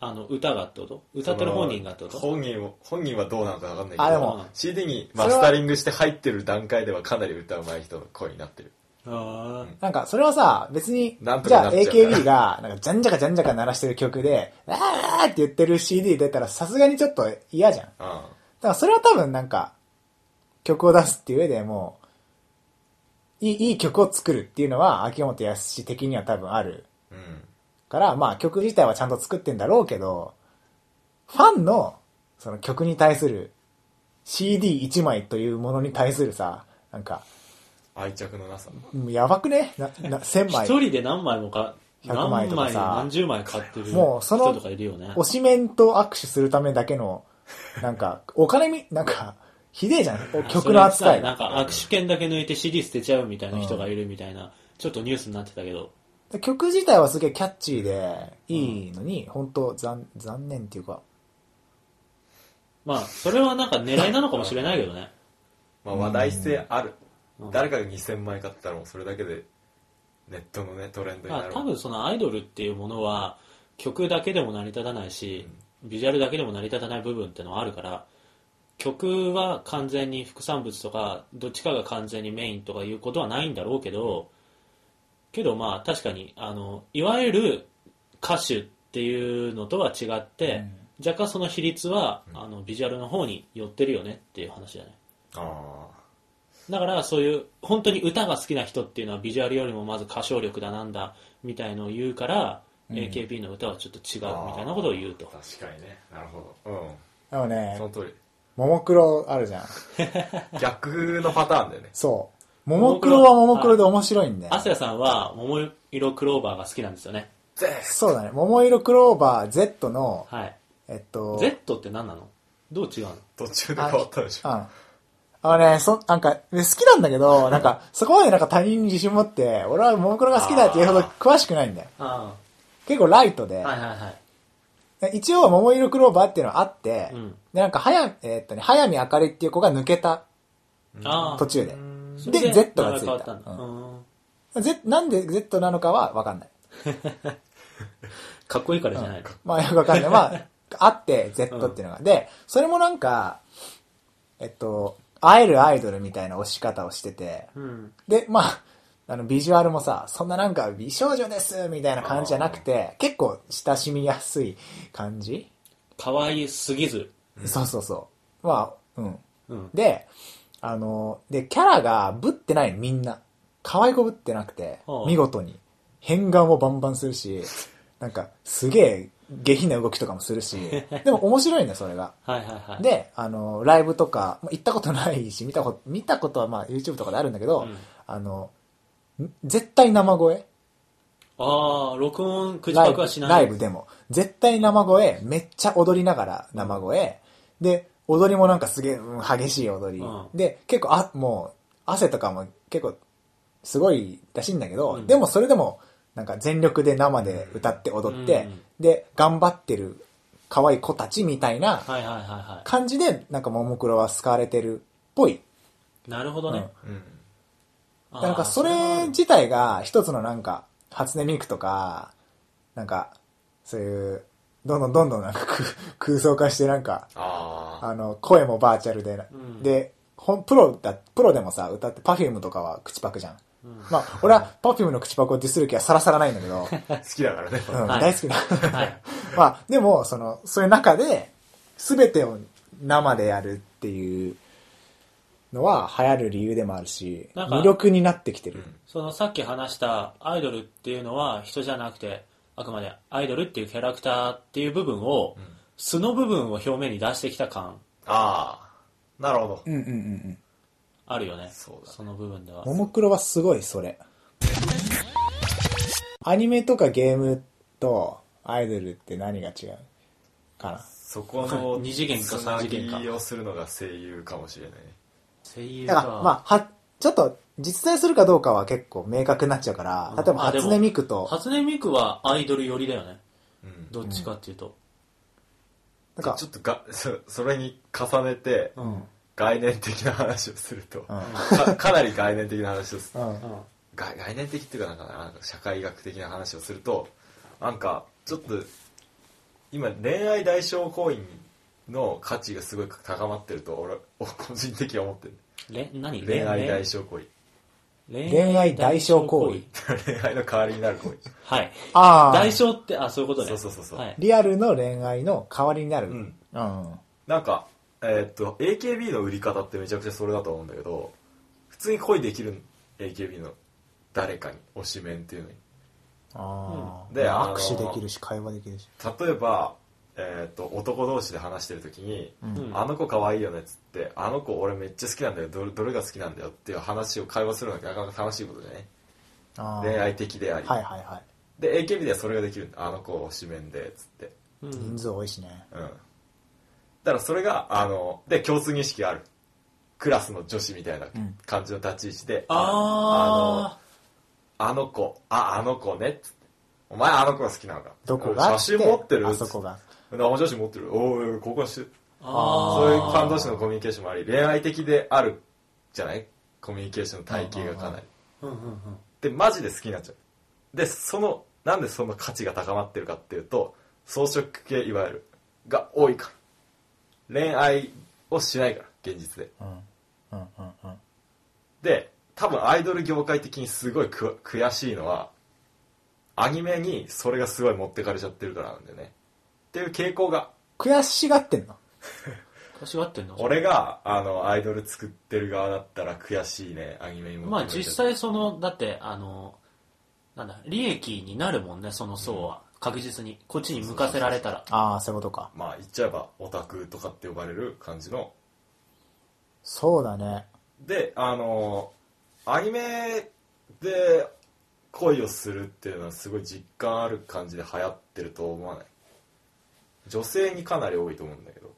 あの、歌がってこと？歌ってる本人がってこと？本人を本人はどうなのか分かんないけどあでも CD にマスタリングして入ってる段階ではかなり歌うまい人の声になってる。あなんか、それはさ、別になん、とじゃあかなっちゃうから。AKB が、なんか、じゃんじゃかじゃんじゃか鳴らしてる曲で、あーって言ってる CD 出たら、さすがにちょっと嫌じゃん。だかあらそれは多分なんか、曲を出すっていう上でもう、いい、いい曲を作るっていうのは、秋元康的には多分ある。うんから、まあ曲自体はちゃんと作ってんだろうけど、ファンの、その曲に対する CD1 枚というものに対するさ、なんか、愛着のなさやばくね？な、な、1000枚。一人で何枚もか、100何枚とか枚、さ何十枚買ってるもうその人とかいるよね。推しメンと握手するためだけの、なんか、お金み、なんか、ひでえじゃん、曲の扱いそれさなんか握手券だけ抜いて CD 捨てちゃうみたいな人がいるみたいな、ちょっとニュースになってたけど。曲自体はすげえキャッチーで、いいのに、本当残、残念っていうか、まあ、それはなんか狙いなのかもしれないけどね。まあ話題性ある、うん誰かが2000枚買ったらもうそれだけでネットのねトレンドにまあ、なる多分そのアイドルっていうものは曲だけでも成り立たないし、ビジュアルだけでも成り立たない部分ってのはあるから曲は完全に副産物とかどっちかが完全にメインとかいうことはないんだろうけどけどまあ確かにあのいわゆる歌手っていうのとは違って、若干その比率は、あのビジュアルの方に寄ってるよねっていう話だね。あだからそういう本当に歌が好きな人っていうのはビジュアルよりもまず歌唱力だなんだみたいのを言うから、AKB の歌はちょっと違うみたいなことを言うと。あ確かにね。なるほど。うん。でもねそ、の通り。ももクロあるじゃん。逆のパターンだよね。そう。ももクロはももクロで面白いんだよ。アスヤさんは桃色クローバーが好きなんですよね。ゼそうだね。桃色クローバー Z の、はい。えっと、Z って何なの？どう違うの？途中で変わったでしょ。うん。あのね、そ、なんか、好きなんだけど、なんか、そこまでなんか他人に自信持って、俺はももクロが好きだって言うほど詳しくないんだよ。あ結構ライトで、あはいはいはい。一応、桃色クローバーっていうのはあって、うん。で、なんか、はや、えーっとね、早見あかりっていう子が抜けた途中で。で Z がついた。ん Z、なんで Z なのかはわかんない。かっこいいからじゃないの、まあ、よくわかんない。まあ、あって、Z っていうのが。で、それもなんか、えっと、会えるアイドルみたいな推し方をしてて、うんで、まあ、あの、ビジュアルもさ、そんななんか美少女ですみたいな感じじゃなくて、結構親しみやすい感じ、可愛すぎず、そうそうそう。まあ、うん。うん、で、あの、で、キャラがぶってないみんな。可愛い子ぶってなくては、あ見事に。変顔もバンバンするし、なんか、すげえ下品な動きとかもするし、でも面白いんだよ、それが。はいはいはいで、あの、ライブとか、まあ行ったことないし、見たこと、見たことはまあ YouTube とかであるんだけど、うんあの、ん絶対生声ああ録音口ライブパクはしないライブでも。絶対生声、めっちゃ踊りながら生声。で、踊りもなんかすげえ、うん激しい踊り。うんで、結構、あ、もう、汗とかも結構、すごいらしいんだけど、うんでもそれでも、なんか全力で生で歌って踊って、うんで、頑張ってる可愛い子たちみたいな感じで、なんかももクロは使われてるっぽい。いなるほどね、うん。なんかそれ自体が一つのなんか、初音ミクとか、なんか、そういう、どんどんどんどんなんか空 空想化してなんか、あの、声もバーチャルで、うん。で、ほんプロだ、プロでもさ、歌って、パフュームとかは口パクじゃん。まあ、俺はパフュームの口パクをディスる気はさらさらないんだけど、好きだからね、うん、はい。大好きだ。はい。まあ、でも、その、そういう中で、すべてを生でやるっていうのは流行る理由でもあるし、なんか魅力になってきてる。そのさっき話したアイドルっていうのは人じゃなくてあくまでアイドルっていうキャラクターっていう部分を、素の部分を表面に出してきた感。ああなるほど、うんうんうんうん。あるよね。そうだね。の部分では。ももクロはすごい、それ。アニメとかゲームとアイドルって何が違うかな？そこの二次元か三次元か。つなぎをするのが声優かもしれない。声優か。だから、まあ、は、ちょっと、実在するかどうかは結構明確になっちゃうから、うん。例えば初音ミクと、初音ミクはアイドル寄りだよね。うん。どっちかっていうと。なんかちょ、っとがそそれに重ねて、うん、概念的な話をすると、うん。かかなり概念的な話をす。うん。概概念的っていうかなんかななんか社会学的な話をするとなんかちょっと今恋愛代償行為の価値がすごい高まってると俺お個人的には思ってる。れ何？恋愛代償行為。恋愛代償行為？恋愛の代わりになる行為。はい。ああ、代償ってあそういうことね。そうそうそうそう。はい、リアルの恋愛の代わりになる。うん。うん。なんかえーっと AKB の売り方ってめちゃくちゃそれだと思うんだけど普通に恋できる AKB の誰かに推しメンっていうのにああ。であの握手できるし、会話できるし。例えば、えーっと男同士で話してる時に、うんうんあの子可愛いよねっつってあの子俺めっちゃ好きなんだよどれどれが好きなんだよっていう話を会話するのがなかなか楽しいことでねあー恋愛的であり、はいはいはい。で AKB ではそれができるあの子を推しメンでっつってうん人数多いしね。うんだからそれがあので共通認識がある。クラスの女子みたいなうん感じの立ち位置で、ああのあの子ああの子ねっつって。お前あの子が好きなのか。どこが？写真持ってる？あそこが。生写真持ってる。おいおい交換してそういうファン同士のコミュニケーションもあり恋愛的であるじゃない？コミュニケーションの体系がかなり。うんうんうん。でマジで好きになっちゃう。でそのなんでその価値が高まってるかっていうと装飾系いわゆるが多いから恋愛をしないから現実で。うん。うんうんうん。で多分アイドル業界的にすごいく悔しいのはアニメにそれがすごい持ってかれちゃってるからなんだよね。っていう傾向が。悔しがってんの？悔しがってんの？俺があのアイドル作ってる側だったら悔しいねアニメに持ってまあ実際そのだってあのなんだ利益になるもんねその層は、確実にこっちに向かせられたら。ああ、そういうことか。まあ言っちゃえばオタクとかって呼ばれる感じの。そうだね。であのアニメで恋をするっていうのはすごい実感ある感じで流行ってると思わない？女性にかなり多いと思うんだけど。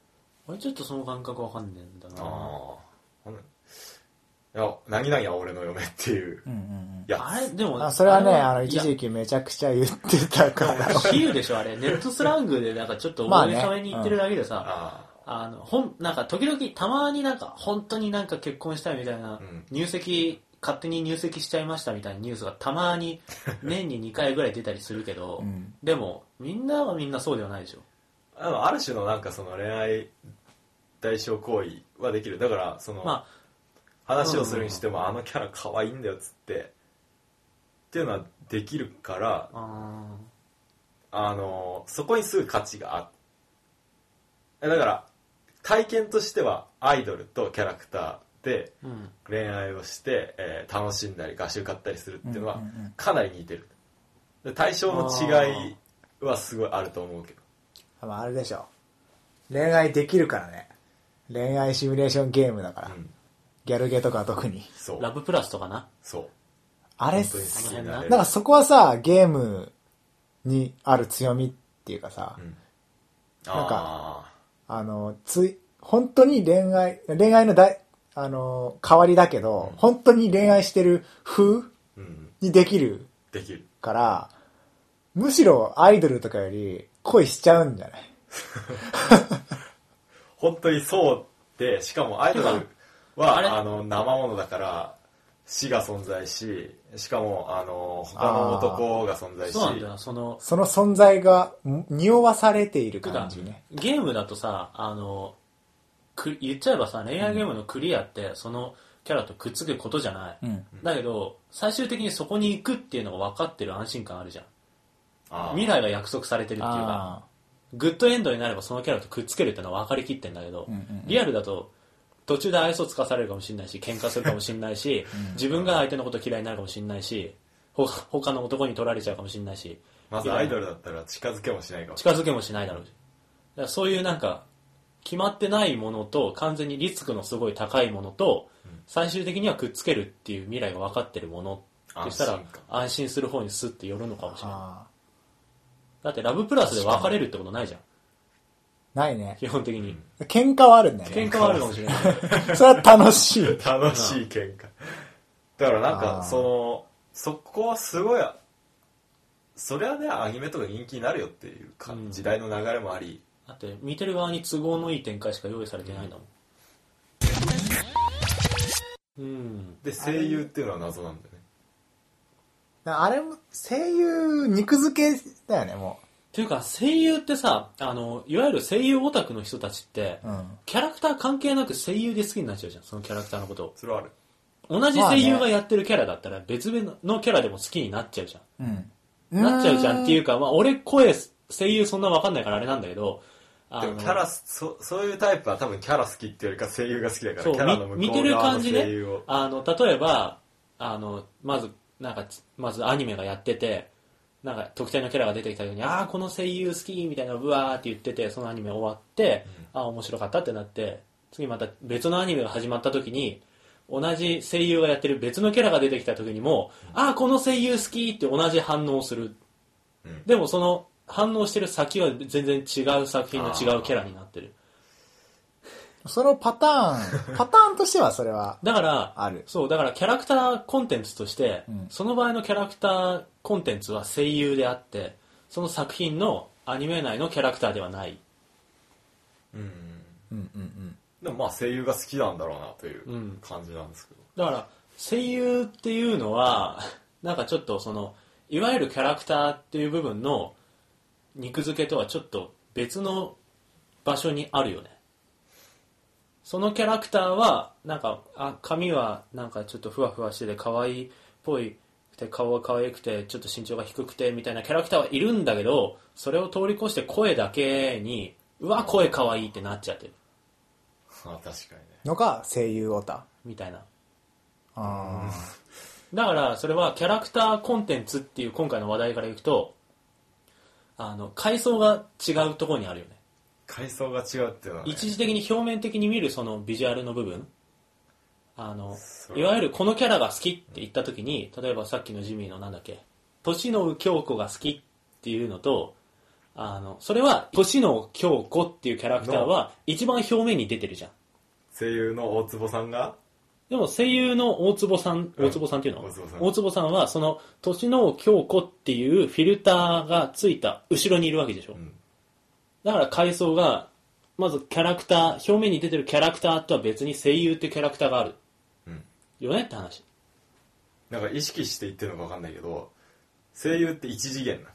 俺ちょっとその感覚わかんねえんだな。あや何々は俺の嫁っていううんうんやあれ、でも、それはね、あの、一時期めちゃくちゃ言ってたから。比喩でしょ、あれ。ネットスラングでなんかちょっとまあね思いために言ってるだけでさ、ああの、ほん、なんか時々たまになんか本当になんか結婚したいみたいな、うん。入籍、勝手に入籍しちゃいましたみたいなニュースがたまに 年に2回ぐらい出たりするけど、うん。でもみんなはみんなそうではないでしょ。あでもある種のなんかその恋愛代償行為はできる。だからその、ま話をするにしても、あのキャラ可愛いんだよっつってっていうのはできるからあ、あのそこにすぐ価値があるえだから体験としてはアイドルとキャラクターで。恋愛をして、えー楽しんだり画集買ったりするっていうのはかなり似てるで対象の違いはすごいあると思うけどまあ、あれでしょ。恋愛できるからね。恋愛シミュレーションゲームだから。うんギャルゲーとかは特に。そう。ラブプラスとかな？そう。あれっ本当にす、好きになれるだからそこはさ、ゲームにある強みっていうかさ、うん。なんかああの、つい、本当に恋愛、恋愛のだあの、代わりだけど、うん。本当に恋愛してる風ーうん。にできるできる。から、むしろアイドルとかより恋しちゃうんじゃない？本当にそうでしかもアイドルはあの生ものだから死が存在ししかもあの他の男が存在しそうなんだよ。その、その存在がん匂わされている感じね。ゲームだとさ、あの、く言っちゃえばさ、恋愛ゲームのクリアって、そのキャラとくっつくことじゃない。うん。だけど、最終的にそこに行くっていうのが分かってる安心感あるじゃん。未来が約束されてるっていうか、あグッドエンドになればそのキャラとくっつけるっていうのは分かりきってんだけど、うんうんうんリアルだと、途中で愛想つかされるかもしれないし、喧嘩するかもしれないし、自分が相手のこと嫌いになるかもしれないし、ほ他の男に取られちゃうかもしれないし、まずアイドルだったら近づけもしないかもし近づけもしないだろうし。だからそういうなんか、決まってないものと、完全にリスクのすごい高いものと、最終的にはくっつけるっていう未来が分かってるもの。ってしたら安心する方にスッて寄るのかもしれない。あだってラブプラスで別れるってことないじゃん。ー。ないね。基本的に。喧嘩はあるんだよね。喧嘩はあるかもしれない。それは楽しい。楽しい喧嘩だからなんあかーそのそこはすごいそれはねアニメとか人気になるよっていうか、うん時代の流れもありだって見てる側に都合のいい展開しか用意されてないんだもん。うん。で声優っていうのは謎なんだよねあれも、声優、肉付けだよね、もっていうか声優ってさ、あの、いわゆる声優オタクの人たちって、う。うん。キャラクター関係なく声優で好きになっちゃうじゃん、そのキャラクターのことを。それはある同じ声優がやってるキャラだったら別々のキャラでも好きになっちゃうじゃん。うん。なっちゃうじゃんっていうか、まあ俺声、声優そんなわかんないからあれなんだけど、でもキャラそそういうタイプは多分キャラ好きっていうよりか声優が好きだからそうキャラの向み見てるこう側の感じね声優をあの例えばあのまずなんかつまずアニメがやっててなんか特定のキャラが出てきた時にああこの声優好きみたいなブワーって言っててそのアニメ終わって、ああ面白かったってなって次また別のアニメが始まった時に同じ声優がやってる別のキャラが出てきた時にも、ああこの声優好きって同じ反応をする、うん。でもその反応してる先は全然違う作品の違うキャラになってる。そのパターン、パターンとしてはそれはだからある。そう、だからキャラクターコンテンツとして、うん。その場合のキャラクターコンテンツは声優であって、その作品のアニメ内のキャラクターではない。うんうんうんうん。でもまあ声優が好きなんだろうなといううん感じなんですけど、だから、声優っていうのは、なんかちょっとその、いわゆるキャラクターっていう部分の肉付けとはちょっと別の場所にあるよね。そのキャラクターは、なんか、あ、髪はなんかちょっとふわふわしてて可愛いっぽいくて、顔が可愛くて、ちょっと身長が低くてみたいなキャラクターはいるんだけど、それを通り越して声だけに、うわ、声可愛いってなっちゃってる。あ確かにねのが声優オタ。みたいな。あだからそれはキャラクターコンテンツっていう今回の話題からいくとあの階層が違うところにあるよね階層が違うっていうのは、ね、一時的に表面的に見るそのビジュアルの部分あのいわゆるこのキャラが好きって言った時に例えばさっきのジミーのなんだっけ年野京子が好きっていうのとあのそれは年野京子っていうキャラクターは一番表面に出てるじゃん。声優の大坪さんが？でも声優の大坪さん、うん。大坪さんっていうの、大坪さん。大坪さんは、その、年の京子っていうフィルターがついた後ろにいるわけでしょ。うん。だから階層が、まずキャラクター、表面に出てるキャラクターとは別に声優ってキャラクターがある。うんよねって話。なんか意識して言ってるのか分かんないけど声優って一次元なの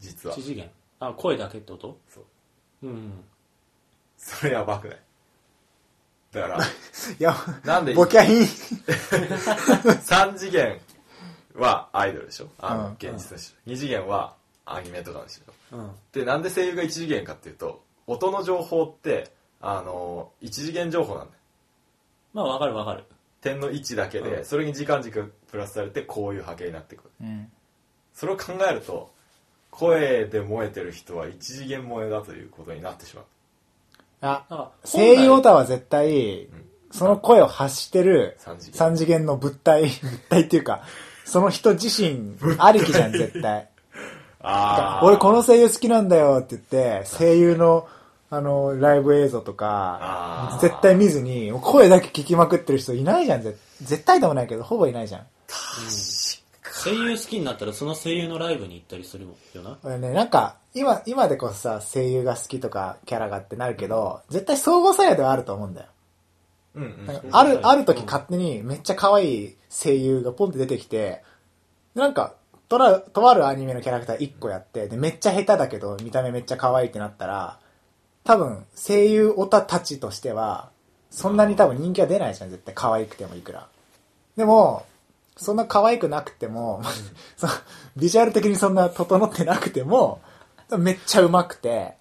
実は一次元。あ、声だけってこと？そううん。それやばくない？だからい や、なんでボキャイン。3次元はアイドルでしょ？あの、うん現実の人、2次元はアニメとかの人うん。でなんで声優が1次元かっていうと音の情報ってあの1次元情報なんだよまあ、わかるわかる。点の位置だけで、うん。それに時間軸プラスされてこういう波形になってくる。うん。それを考えると声で燃えてる人は1次元萌えだということになってしまう。あ、声優オタは絶対、ん。その声を発してる三次元。三次元の物体、物体っていうか、その人自身ありきじゃん、絶対。あ俺この声優好きなんだよって言って、声優の、あの、ライブ映像とか絶対見ずに、声だけ聞きまくってる人いないじゃん、絶絶対でもないけど、ほぼいないじゃん。声優好きになったらその声優のライブに行ったりするよな。俺ね、なんか、今、今でこそさ、声優が好きとか、キャラがってなるけど、絶対相互作用ではあると思うんだよ。うんうんある、ある時うん勝手にめっちゃ可愛い声優がポンって出てきて、なんか、とら、とあるアニメのキャラクター1個やって、で、めっちゃ下手だけど、見た目めっちゃ可愛いってなったら、多分、声優オタたちとしては、そんなに多分人気は出ないじゃん、絶対可愛くてもいくら。でも、そんな可愛くなくても、そのビジュアル的にそんな整ってなくても、めっちゃ上手くて、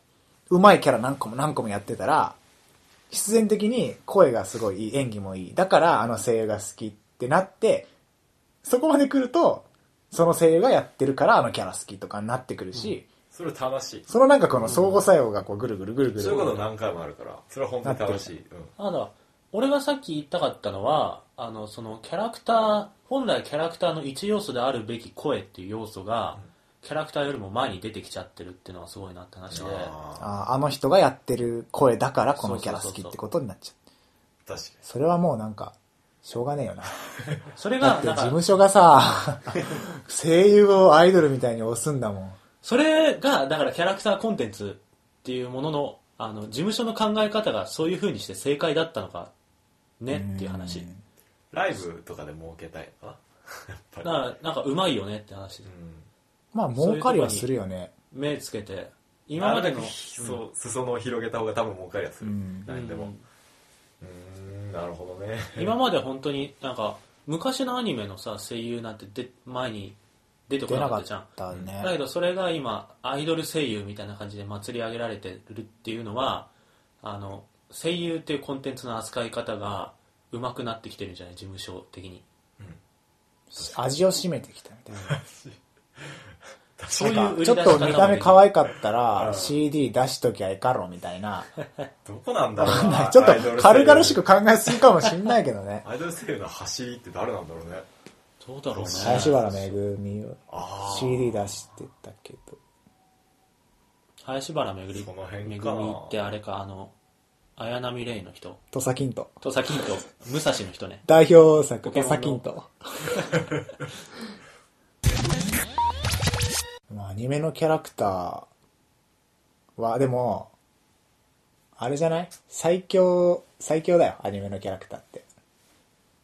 上手いキャラ何個も何個もやってたら、必然的に声がすごいいい、演技もいい。だからあの声優が好きってなって、そこまで来ると、その声優がやってるからあのキャラ好きとかになってくるし、それ正しいそのなんかこの相互作用がこうぐるぐるぐるぐる。そういうこと何回もあるからそれは本当に正しい、うんあだ俺がさっき言いたかったのはあのそのキャラクター本来キャラクターの一要素であるべき声っていう要素が、キャラクターよりも前に出てきちゃってるっていうのはすごいなって話であああの人がやってる声だからこのキャラ好きってことになっちゃう。ー確かそれはもうなんか、しょうがねえよな。それだって事務所がさ、声優をアイドルみたいに押すんだもん。それがだからキャラクターコンテンツっていうもののあの事務所の考え方がそういう風にして正解だったのかねっていう話。にライブとかで儲けたいのかな？やっぱり。だからなんかうまいよねって話。でうんまあ儲かりはするよね。目つけて今までの裾野を広げた方が多分儲かりはする、うん。何でも。うんうーんなるほどね。今まで本当になんか昔のアニメのさ声優なんてで前に出てこ出なかったじゃんたね。だけどそれが今アイドル声優みたいな感じで祭り上げられてるっていうのはあの声優っていうコンテンツの扱い方が上手くなってきてるんじゃない？事務所的に味を占めてきたみたいな。そういうちょっと見た目可い愛かったうらん CD 出しときゃえかろみたいな。どこなんだろうな ちょっと軽々しく考えすぎかもしんないけどね。アイドル声優の走りって誰なんだろうねどうだろうね林原めぐみを CD 出してたけど。林原めぐりその辺めぐみってあれかあの綾波レイの人土佐キント。とさきんと武蔵の人ね代表作、土佐キント。まあアニメのキャラクターは、でも、あれじゃない？最強、最強だよ、アニメのキャラクターって。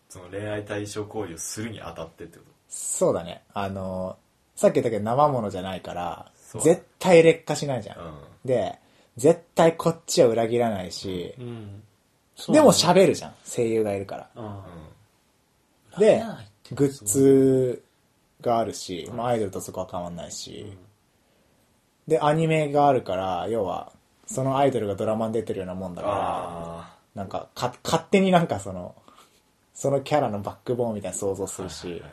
その恋愛対象行為をするにあたってってこそうだね。あの、さっき言ったけど生物じゃないから、絶対劣化しないじゃん。とうん。で、絶対こっちは裏切らないし、うん。でも喋るじゃん、声優がいるから。うん。うんでグッズがあるし、まあアイドルとそこは変わんないし、で、アニメがあるから、要は、そのアイドルがドラマに出てるようなもんだから、あなんかか、勝手になんかその、そのキャラのバックボーンみたいな想像するし、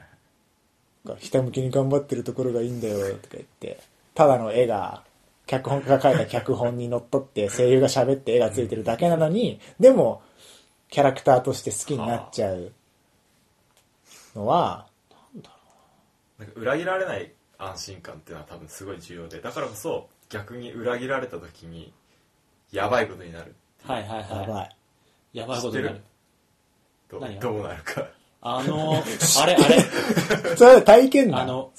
ひたむきに頑張ってるところがいいんだよとか言って、ただの絵が、脚本家が書いた脚本にのっとって声優が喋って絵がついてるだけなのに、でも、キャラクターとして好きになっちゃうのは、なんか裏切られない安心感っていうのは多分すごい重要でだからこそ逆に裏切られた時にやばいことになるはいはいやはばい。い。やばいことになるど何が？どうなるかあの、あれ、あれ、それは体験談。あの、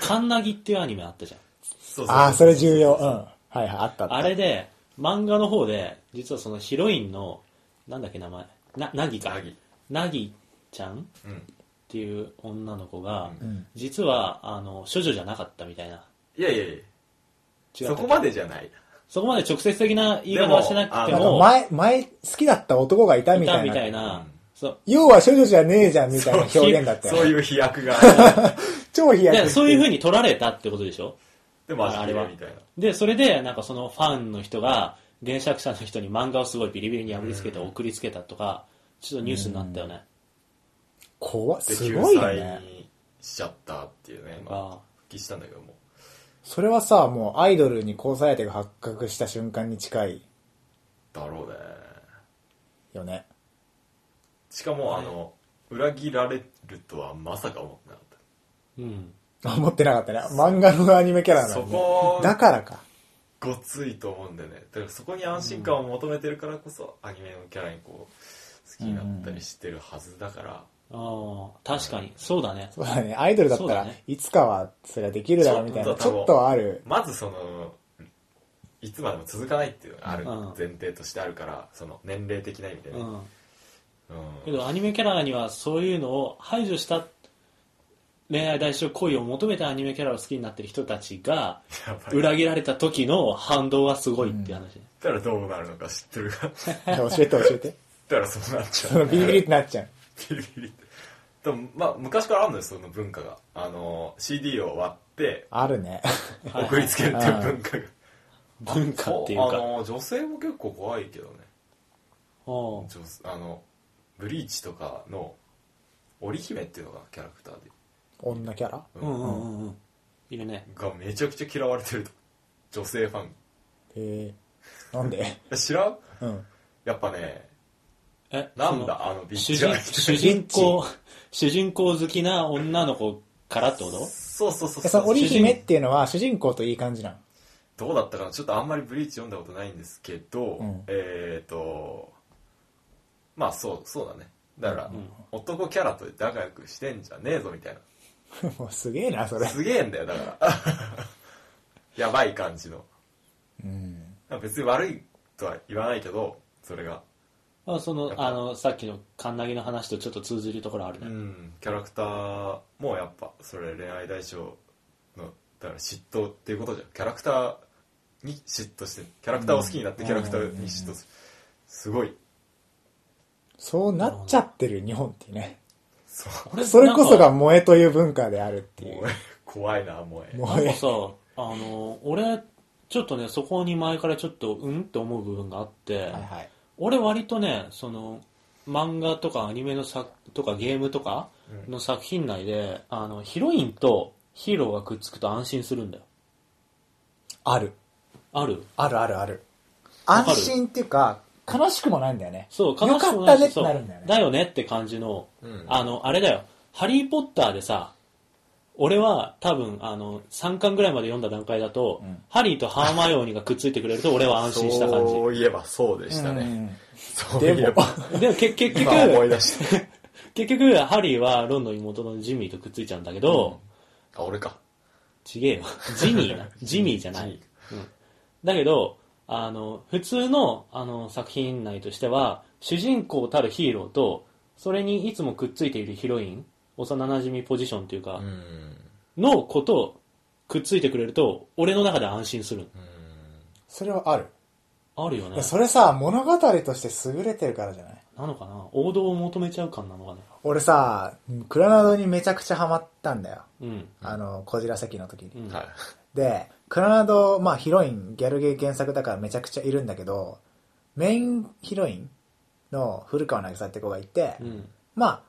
カンナギっていうアニメあったじゃん。そうああ、それ重要。うん。はいはい、あったあった。あれで、漫画の方で、実はそのヒロインの、なんだっけ名前、な、ナギか。ナギナギちゃん？っうんていう女の子が、うん。実は、あの、処女じゃなかったみたいな。いやいやいや違ったそこまでじゃないそこまで直接的な言い方はしなくてでなんかも、前、前、好きだった男がいたみいたみたいな。たいな、うんそう。要は処女じゃねえじゃんみたいな表現だったよ。そういう飛躍が 超飛躍。でそういう風に取られたってことでしょ？でもあれはみたいなで、それで、なんかそのファンの人が、原作者の人に漫画をすごいビリビリに破りつけてうん送りつけたとか、ちょっとニュースになったよね。怖っですごいよね。にしちゃったっていうね、まあ、あ復帰したんだけどもそれはさ、もうアイドルに交際相手が発覚した瞬間に近いだろうねよね。しかもあの裏切られるとはまさか思ってなかっうん。思ってなかったね。漫画のアニメキャラなたそのに。こだからか。ごついと思うんだよねだからそこに安心感を求めてるからこそ、アニメのキャラにこう好きになったりしてるはずだから、ああ、確かに。そうだね。そうだね。アイドルだったらそうだね、いつかはそれはできるだろうみたいな、ちちょっとょっとはある。まずそのいつまでも続かないっていうのがあるうん前提としてあるからその年齢的な意味でね、うん。うん。けどアニメキャラにはそういうのを排除した恋愛代償行為を求めてアニメキャラを好きになってる人たちが裏切られた時の反動はすごいっていう話ね。だからどうなるのか知ってるか？教えて教えて。だからそうなっちゃそうのビリビリってなっちゃう。ビリビリって。でもまあ昔からあるのよその文化が。あの CD を割ってあるね。はい。送りつけるっていう文化が。文化っていうか。あの女性も結構怖いけどね。あのブリーチとかの織姫っていうのがキャラクターで、女キャラ？ううんんうんうんうん。いるね。がめちゃくちゃ嫌われてると。女性ファン。へえ。なんで？え知らん？うん。やっぱねえ、なんだあのビッ主チじゃ人主人公、主人公好きな女の子からってこと？そうそうそうえ、その織姫っていうのは主人公といい感じなのどうだったかな？ちょっとあんまりブリーチ読んだことないんですけど、うん。えっ、とまあそうそうだね。だから、ん。男キャラと仲良くしてんじゃねえぞみたい もうすげえな、それ。な。すげえんだよだから。やばい感じの。うん。別に悪いとは言わないけどそれが。あそのあの、さっきのカンナギの話とちょっと通ずるところあるうね。ん。キャラクターもやっぱそれ恋愛対象のだから嫉妬っていうことじゃん。キャラクターに嫉妬してキャラクターを好きになってキャラクターに嫉妬する。すごいそうなっちゃってる日本ってね。そそれこそが萌えという文化であるっていう。怖いなもう萌え。なんかさ、あの、俺、ちょっとね、そこに前からちょっと、うんって思う部分があって、はいはい。俺割とね、その、漫画とかアニメの作とかゲームとかの作品内で、あの、ヒロインとヒーローがくっつくと安心するんだよ。ある。ある？あるあるある安心っていうか、悲しくもないんだよね。そう、よか悲しくもったねってないしそうなるんだよね。だよねって感じの、うんあの、あれだよ。ハリーポッターでさ、俺は多分、あの、3巻ぐらいまで読んだ段階だと、んハリーとハーマイオニーがくっついてくれると俺は安心した感じ。そういえばそうでしたね、うんそういえでもば、でも け結今思い局、出した 結局、ハリーはロンの妹のジミーとくっついちゃうんだけど、あ俺かちげえよ。ジミーな。ジミーじゃない。うんだけど、あの、普通の、あの、作品内としては、主人公たるヒーローと、それにいつもくっついているヒロイン、幼馴染ポジションというかう、んのことをくっついてくれると、俺の中で安心する。それはある。あるよね。それさ、物語として優れてるからじゃない？なのかな？王道を求めちゃう感なのかね。俺さ、クラナドにめちゃくちゃハマったんだよ。うん。あの、こじら席の時に。で、クラナド、まあヒロイン、ギャルゲー原作だからめちゃくちゃいるんだけど、メインヒロインの古川渚って子がいて、うん。まあ、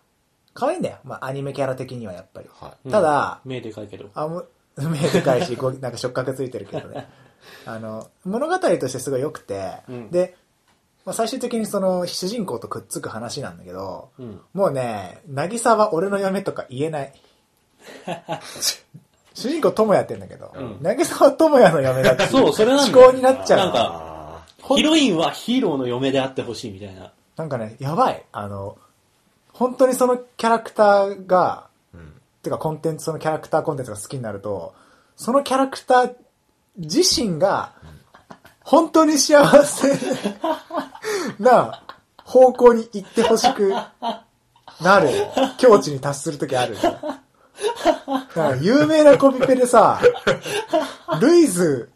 可愛いんだよ。まあアニメキャラ的にはやっぱり。はいただ、目でかいけど。あむ、目 でかいし、こう なんか触覚ついてるけどね。あの、物語としてすごい良くて、うんで、まあ、最終的にその主人公とくっつく話なんだけど、うん。もうね、渚は俺の嫁とか言えない。主人公友也って言うんだけど、うん渚は友也の嫁だって そうそれなんだよ思考になっちゃう。なんかヒロインはヒーローの嫁であってほしいみたいな。なんかね、やばい。あの、本当にそのキャラクターが、うん。てかコンテンツ、そのキャラクターコンテンツが好きになると、そのキャラクター自身が、本当に幸せな方向に行ってほしくなる 境地に達するときある。有名なコピペでさ、ルイズ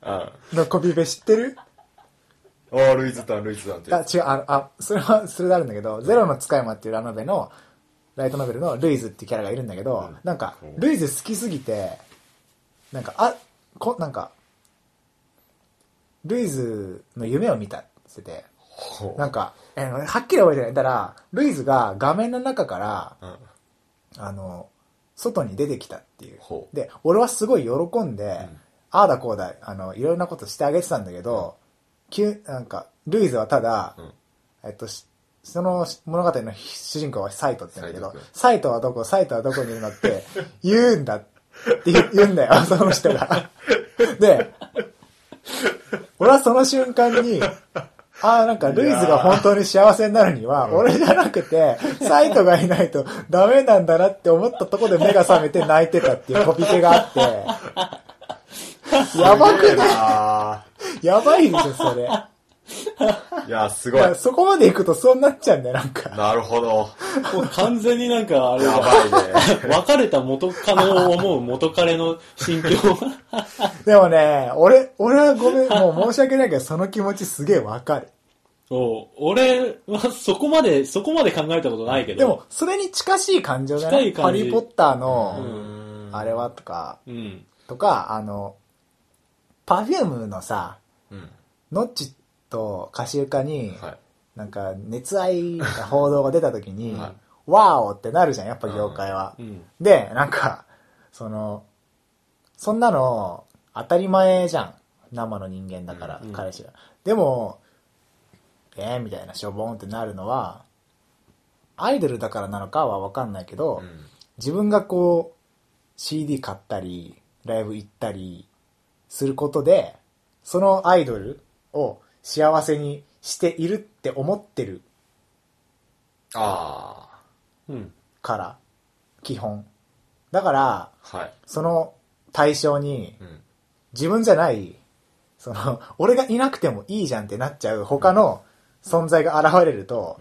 あのコピペ知ってる？あ。ああ、ルイズタン、ルイズタンって。あ、違う、あ、あ、それは、それであるんだけど、ゼロの使い魔っていうラノベの、ライトノベルのルイズっていうキャラがいるんだけど、なんか、ルイズ好きすぎて、なんか、あ、こ、なんか、ルイズの夢を見たっててなんか、えーはっきり覚えてない。だから、ルイズが画面の中から、うん。あの、外に出てきたっていう。で、俺はすごい喜んで、ん。ああだこうだ、あの、いろんなことしてあげてたんだけど、急、なんか、ルイズはただ、うん。えっと、しその物語の主人公はサイトって言うんだけどサイトはどこ、サイトはどこにいるのって 言うんだって言うんだよ、その人が。で、俺はその瞬間に、ああ、なんか、ルイズが本当に幸せになるには、俺じゃなくて、サイトがいないとダメなんだなって思ったところで目が覚めて泣いてたっていうコピペがあって、やばくない？あやばいでしょ、それ。あ。いや、すごい。そこまで行くとそうなっちゃうんだよ、なんか。なるほど。もう完全になんか、あれやだ。ばいね。別れた元カノを思う元彼の心境でもね、俺、俺はごめん、もう申し訳ないけど、その気持ちすげえわかる。を、俺はそこまで、そこまで考えたことないけど。でも、それに近しい感情だね。近い感じハリーポッターうの、ん。あれはとか、うん。とか、あの、パフュームのさ、うん。ノッチとカシウカに、はい。なんか熱愛な報道が出た時に、はいワーオってなるじゃん、やっぱ業界は。うん。で、なんか、その、そんなの当たり前じゃん。生の人間だから、うん彼氏が。でも、えー、みたいな、しょぼんってなるのは、アイドルだからなのかはわかんないけど、うん。自分がこう、CD 買ったり、ライブ行ったりすることで、そのアイドルを幸せにしているって思ってるあうん。から、基本。だから、あ。はい。その対象にうん。自分じゃない、その、俺がいなくてもいいじゃんってなっちゃう他の存在が現れると、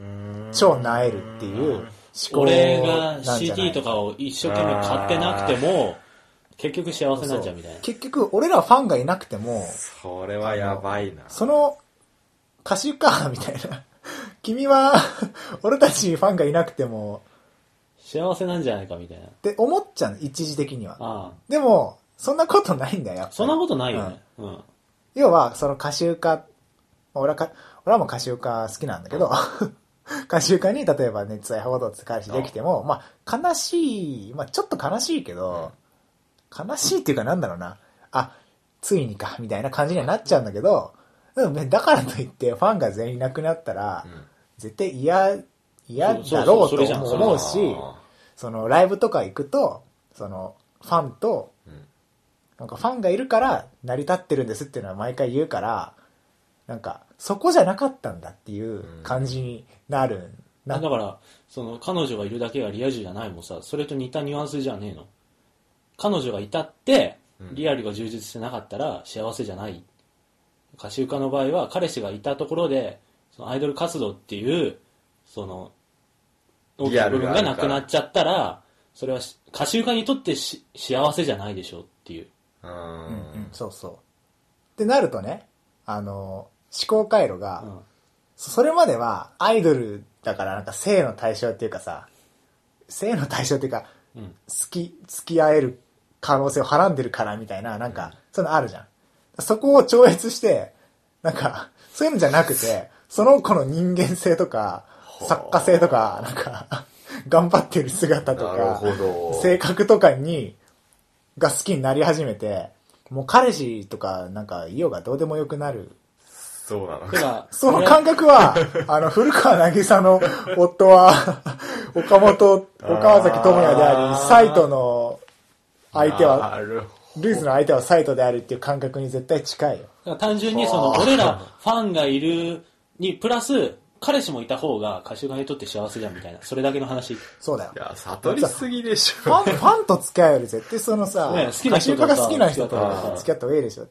超なえるっていう思考俺なんじゃがない CD とかを一生懸命買ってなくても、結局幸せなんじゃんみたいな。結局、俺らファンがいなくても、それはやばいな。その歌手か、みたいな。君は、俺たちファンがいなくても、幸せなんじゃないかみたいな。って思っちゃうの、一時的には。ああ。でも、そんなことないんだよ、やっぱりそんなことないよね。うん。要は、その歌集家、俺はか、俺はもう歌集家好きなんだけど、歌集家に例えば熱愛報道って彼氏できても、まあ、悲しい、まあ、ちょっと悲しいけど、悲しいっていうかなんだろうな、あ、ついにか、みたいな感じにはなっちゃうんだけど、でもねだからといってファンが全員いなくなったら、うん絶対嫌、嫌だろうと思うしあ、そのライブとか行くと、その、ファンと、うんなんかファンがいるから成り立ってるんですっていうのは毎回言うから、なんか、そこじゃなかったんだっていう感じになる。なだから、その、彼女がいるだけがリア充じゃないもんさ、それと似たニュアンスじゃねえの。彼女がいたって、リアルが充実してなかったら幸せじゃない。歌集家の場合は、彼氏がいたところで、そのアイドル活動っていう、その、大きな部分がなくなっちゃったら、それはし歌集家にとってし幸せじゃないでしょっていう。ううんうんん。そうそう。ってなるとね、あの、思考回路が、うんそそれまではアイドルだからなんか性の対象っていうかさ、性の対象っていうか、うん。好き、付き合える可能性をはらんでるからみたいな、なんか、そういうのあるじゃん。そこを超越して、なんか、そういうのじゃなくて、その子の人間性とか、作家性とか、なんか、頑張ってる姿とか性格とかに、が好きになり始めて、もう彼氏とか、なんか、いようがどうでもよくなる。そうなの。か。その感覚は、あの、古川渚の夫は、岡本、岡崎智也であり、サイトの相手は、なるほルイズの相手はサイトであるっていう感覚に絶対近いよ。だから単純にその、はあ俺らファンがいるに、プラス、彼氏もいた方が歌手側にとって幸せじゃんみたいな。それだけの話。そうだよ。い。や悟りすぎでしフょァン、ファンと付き合うより絶対そのさ、ね好きな人と歌手が好きな人と付き合った方が付き合った方がいいでしょ。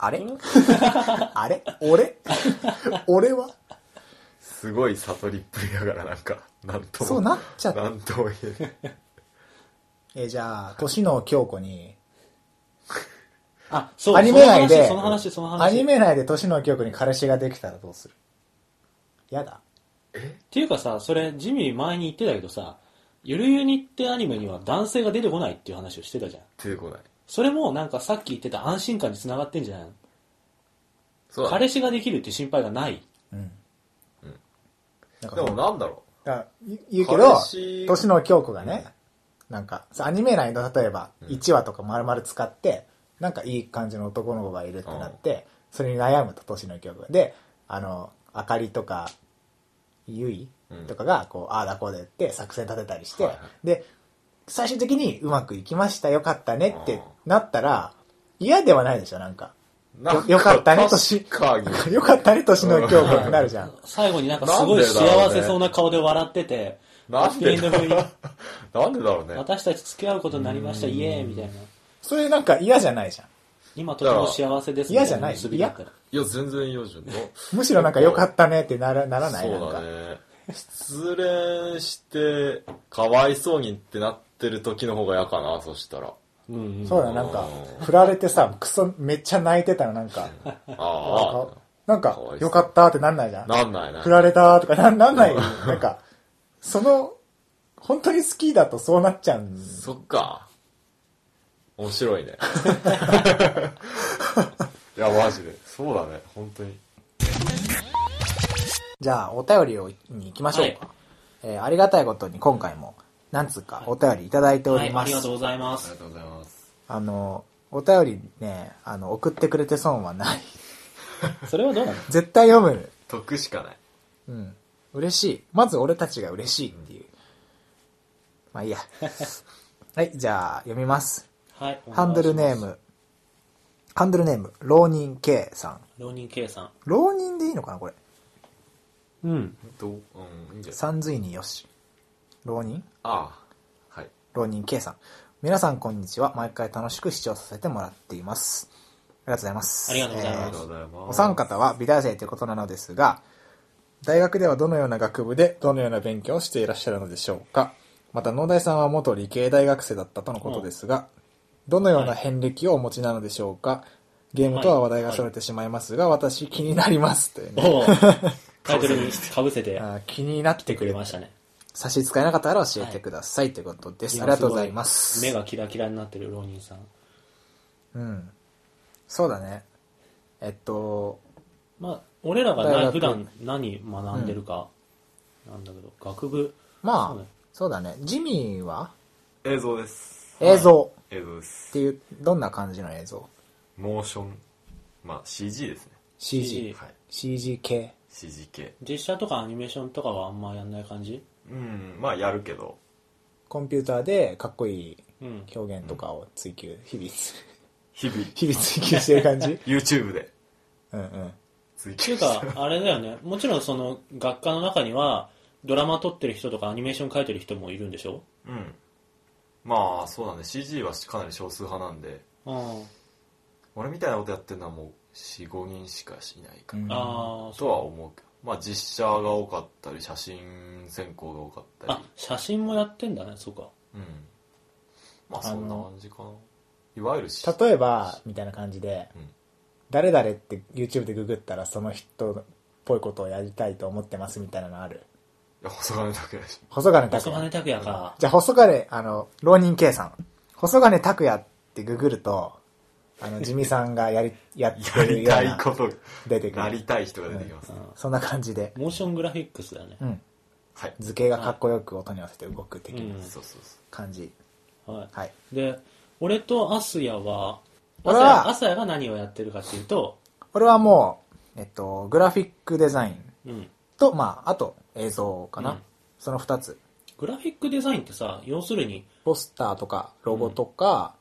あれ？あれ？俺？俺は？すごい悟りっぷりだからなんかなんとも。そうなっちゃった。なんとも言えないえ、じゃあ、年の京子に、あそうアニメ内で、その話その話。その話アニメ内で年の京子に彼氏ができたらどうする？やだ。っていうかさそれジミー前に言ってたけどさゆるゆにってアニメには男性が出てこないっていう話をしてたじゃん。出てこない。それもなんかさっき言ってた安心感につながってんじゃないのそう彼氏ができるって心配がない。うん。なんかでもなんだろだから言言うけど年の京子がね、なんか、さアニメ内の例えば、1話とか丸々使って、なんかいい感じの男の子がいるってなって、それに悩むと、年の京子が。で、あの、あかりとか、ゆいうん。とかが、こう、ああだこうでって作戦立てたりして、はいはい。で、最終的にうまくいきました、よかったねってうんなったら、嫌ではないでしょ、なんか。うなんよよかったね年。よかったね、年 の京子ってなるじゃん。最後になんかすごい幸せそうな顔で笑ってて、なんでなんでだろうね。私たち付き合うことになりました、イエーイみたいな。それなんか嫌じゃないじゃん。今とても幸せです嫌じゃない？いや全然嫌じゃんのむしろなんか良かったねってならならない？そうかだね。失恋してかわいそうにってなってる時の方が嫌かなそしたら。うんうん。そうだ、なんか、振られてさ、クソ、めっちゃ泣いてたらなんか、ああなんかよかったってなんないじゃん。なんないな。振られたとかなんなんない？なんか、その、本当に好きだとそうなっちゃうん。そっか面白いね いやマジでそうだね本当にじゃあ、お便りをに行きましょうか。はいえーありがたいことに今回も、なんつうか、お便りいただいておはい、ります。ありがとうございまありす。がとうございますあの、お便りね、あの、送ってくれて損はない。それはどうなの？絶対読む。得しかないうん。嬉しい。まず俺たちが嬉しいっていう。まあいいや。はい、じゃあ読みます。はい。ハンドルネーム。ム。ハンドルネーム、浪人 K さん。浪人 K さん。浪人でいいのかなこれ。うん。どううんいいんじゃない？三髄によし。浪人ああはい浪人 K さん。皆さんこんにちは。毎回楽しく視聴させてもらっています。ありがとうございます。ありがとうございますありがとうございますお三方は美大生ということなのですが、大学ではどのような学部でどのような勉強をしていらっしゃるのでしょうか？また、農大さんは元理系大学生だったとのことですが、どのような遍歴をお持ちなのでしょうか？ゲームとは話題がそれてしまいますが、私気になりますというね。おう タイトルに被せてあー気になってくれましくれましたね。差し支えなかったら教えてください、ということです。ありがとうございます。目がキラキラになってる浪人さん。うん。そうだね。えっと、まあ、俺らが普段何学んでるか、なんだけど、学部。まあ、そうね。そうだね。ジミーは？映像です。映像。映像です。っていう、どんな感じの映像？モーション。まあ CG ですね ?CG。はい。CG 系。CG 系。実写とかアニメーションとかはあんまやんない感じ？うんまあやるけど。コンピューターでかっこいいうん。表現とかを追求、日々、日々。日々追求してる感じ？YouTube で。うんうん。追っていう求してか、あれだよね。もちろんその学科の中には、ドラマ撮ってる人とかアニメーション描いてる人もいるんでしょ？うん。まあそうだね。CG はかなり少数派なんで。うん。俺みたいなことやってるのはもう45人しかしないかうん。な、ああ、とは思うけど。まあ実写が多かったり写真選考が多かったり。あ、写真もやってんだね、そうか。うん。まあそんな感じかな。いわゆるし例えば、みたいな感じで、うん誰々って YouTube でググったらその人っぽいことをやりたいと思ってますみたいなのある？細金拓哉だし細金拓也。細金拓也か。じゃあ、細金、あの、浪人 K さん。細金拓也ってググると、あの、地味さんがやり、やってやりるような、たいこと出てくる。なりたい人が出てきます、そんな感じで。モーショングラフィックスだよね。うん。はい図形がかっこよく音に合わせて動く的う。なんそうそうそ感じ。はい。はい。で、俺とアスヤは、ア俺はスヤアスヤが何をやってるかっていうと、これはもう、えっと、グラフィックデザインうん。と、まあ、あと映像かな。うんその二つ。グラフィックデザインってさ、要するに、ポスターとか、ロゴとか、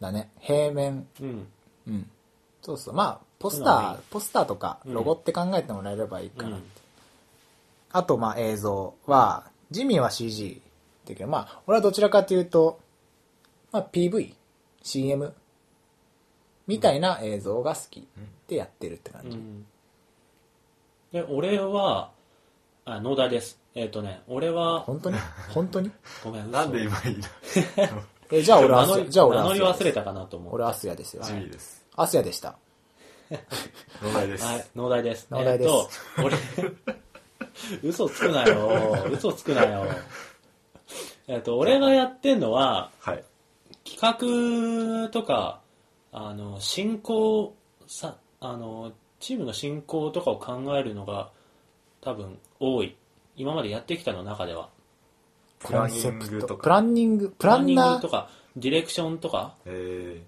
だね。平面、うん。うん。そうそう。まあ、ポスター、ポスターとか、うんロゴって考えてもらえればいいかな。うんあと、まあ、映像は、ジミーは CG だけど、まあ、俺はどちらかというと、まあ、PV、CM みたいな映像が好きでやってるって感じ。うんで俺はあ農大ですえっ、とね俺は本当に？本当に？ごめん嘘なんで今いいのえ、じゃあ俺じゃあ俺名乗り。忘れたかなと思う俺アスヤですよ。ジミーですアスヤでした。野田です、はい、農大です。農大ですえーっと、俺、嘘つくなよ。嘘つくなよ。えーっと、俺がやってんのは、はい企画とか、あの、進行、さ、あの、チームの進行とかを考えるのが多分多い。今までやってきたの中では。プランニングとプかランニング、プランニンナー。グとか、ディレクションとかえ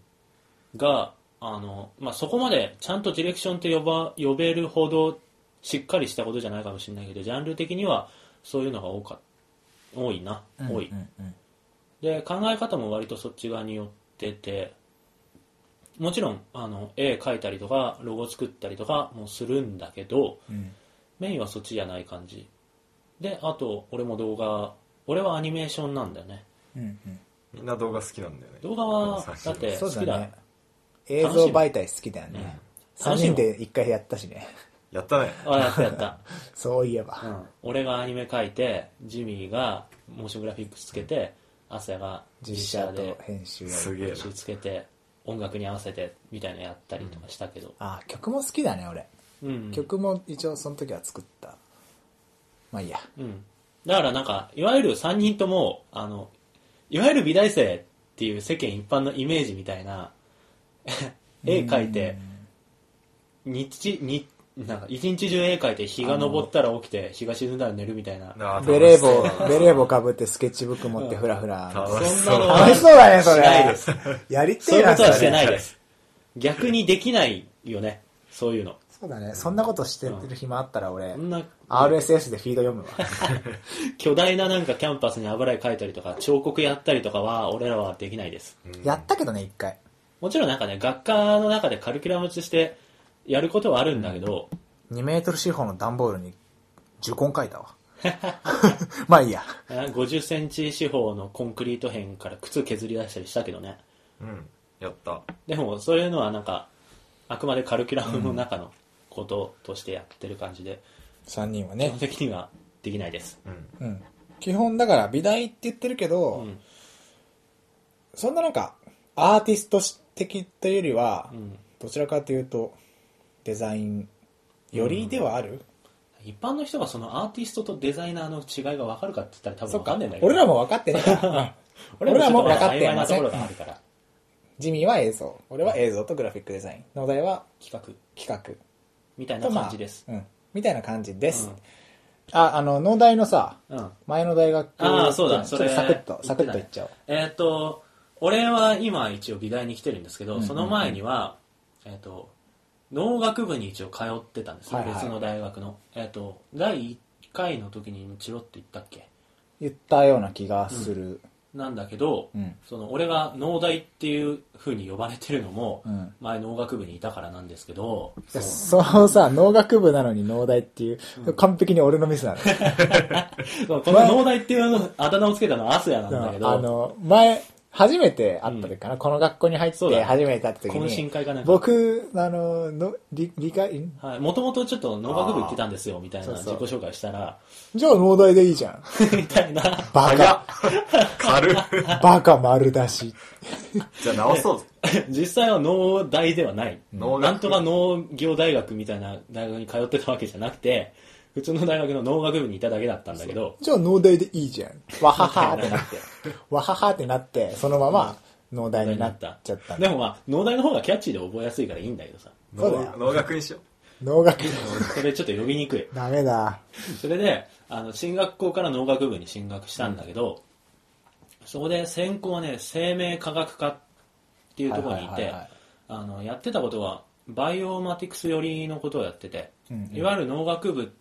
が、あの、まあ、そこまでちゃんとディレクションって呼ば、呼べるほどしっかりしたことじゃないかもしれないけど、ジャンル的にはそういうのが多か、多いな、多い。で、考え方も割とそっち側に寄ってて、もちろん、あの、絵描いたりとか、ロゴ作ったりとかもするんだけど、うんメインはそっちじゃない感じ。で、あと、俺も動画、俺はアニメーションなんだよね。うんうんー、みんな動画好きなんだよね動画は、だって好きだ。だね。映像媒体好きだよね。3楽しいもん人で一回やったしね。やったね あ、やったやった。そういえば。うん、俺がアニメ描いてジミーがモーショングラフィックスつけてアスヤが実写とで編集つけて音楽に合わせてみたいなのやったりとかしたけど、あ、曲も好きだね、俺。うん曲も一応その時は作った。まあいいや。うん、だからなんかいわゆる3人ともあのいわゆる美大生っていう世間一般のイメージみたいな 絵描いて日になんか一日中絵描いて日が昇ったら起きて日が沈んだら寝るみたいなあーベレー帽ベレー帽かぶってスケッチブック持ってフラフラ。楽そんしそうなのは楽しそうだね、そしないですれ。やりそういうことはしてないれ。です逆にできないよねそういうのそうだね。そんなことしてる暇あったら俺そ、んな RSS でフィード読むわ。巨大ななんかキャンパスに油絵描いたりとか彫刻やったりとかは俺らはできないですやったけどね、一回。もちろんなんかね学科の中でカリキュラムとしてやることはあるんだけど、2メートル四方の段ボールに呪根書いたわ。まあいいや。5 0センチ四方のコンクリート片から靴削り出したりしたけどねうんやったでもそういうのはなんかあくまでカルキュラムの中のこととしてやってる感じで、3人は基ね本。的にはできないです、うんうん。基本だから美大って言ってるけど、うんそんななんか、アーティスト的というよりは、うんどちらかというと、デザインよりではある、一般の人がそのアーティストとデザイナーの違いが分かるかって言ったら多分分かかんないんだけど俺らも分かってねえから。俺らも分かって曖昧なところません。があるからジミーは映像。俺は映像とグラフィックデザイン。農大は企画企画。みたいなとまあ感じです、うん。みたいな感じです。うんあ、あの、農大のさ、うん前の大学。ああそうだちょっとそれサクッと、サクッと言っいってちゃおう。えーっと俺は今一応美大に来てるんですけど、その前には、えーっと農学部に一応通ってたんですよ、はいはい。別の大学の。えーっと第1回の時にチロって言ったっけ？言ったような気がする。なんだけど、うん。その俺が農大っていう風に呼ばれてるのも、うん。前農学部にいたからなんですけどいやそうさ、農学部なのに農大っていう、完璧に俺のミスなの。そうこの農大っていうのあだ名をつけたのはアスヤなんだけどあの、前、初めて会った時かな、この学校に入って初めて会った時に、会かな僕、あの、の理理解、んはい、もともとちょっと農学部行ってたんですよみたいなそうそう。自己紹介したら。じゃあ農大でいいじゃん。みたいな。バカ、軽っ。バカ丸出し。じゃあ直そう実際は農大ではない。なんとか農業大学みたいな大学に通ってたわけじゃなくて普通の大学の農学部にいただけだったんだけどじゃあ農大でいいじゃん。わははってなって。わははってなって、そのまま農大になっちゃった。でもまあ農大の方がキャッチーで覚えやすいからいいんだけどさ。そうだよ。農農学にしよ農学、それちょっと呼びにくい。ダメだ。それであの進学校から農学部に進学したんだけど、そこで専攻はね生命科学科っていうところにいてあのやってたことはバイオマティクス寄りのことをやってて、うんうん。いわゆる農学部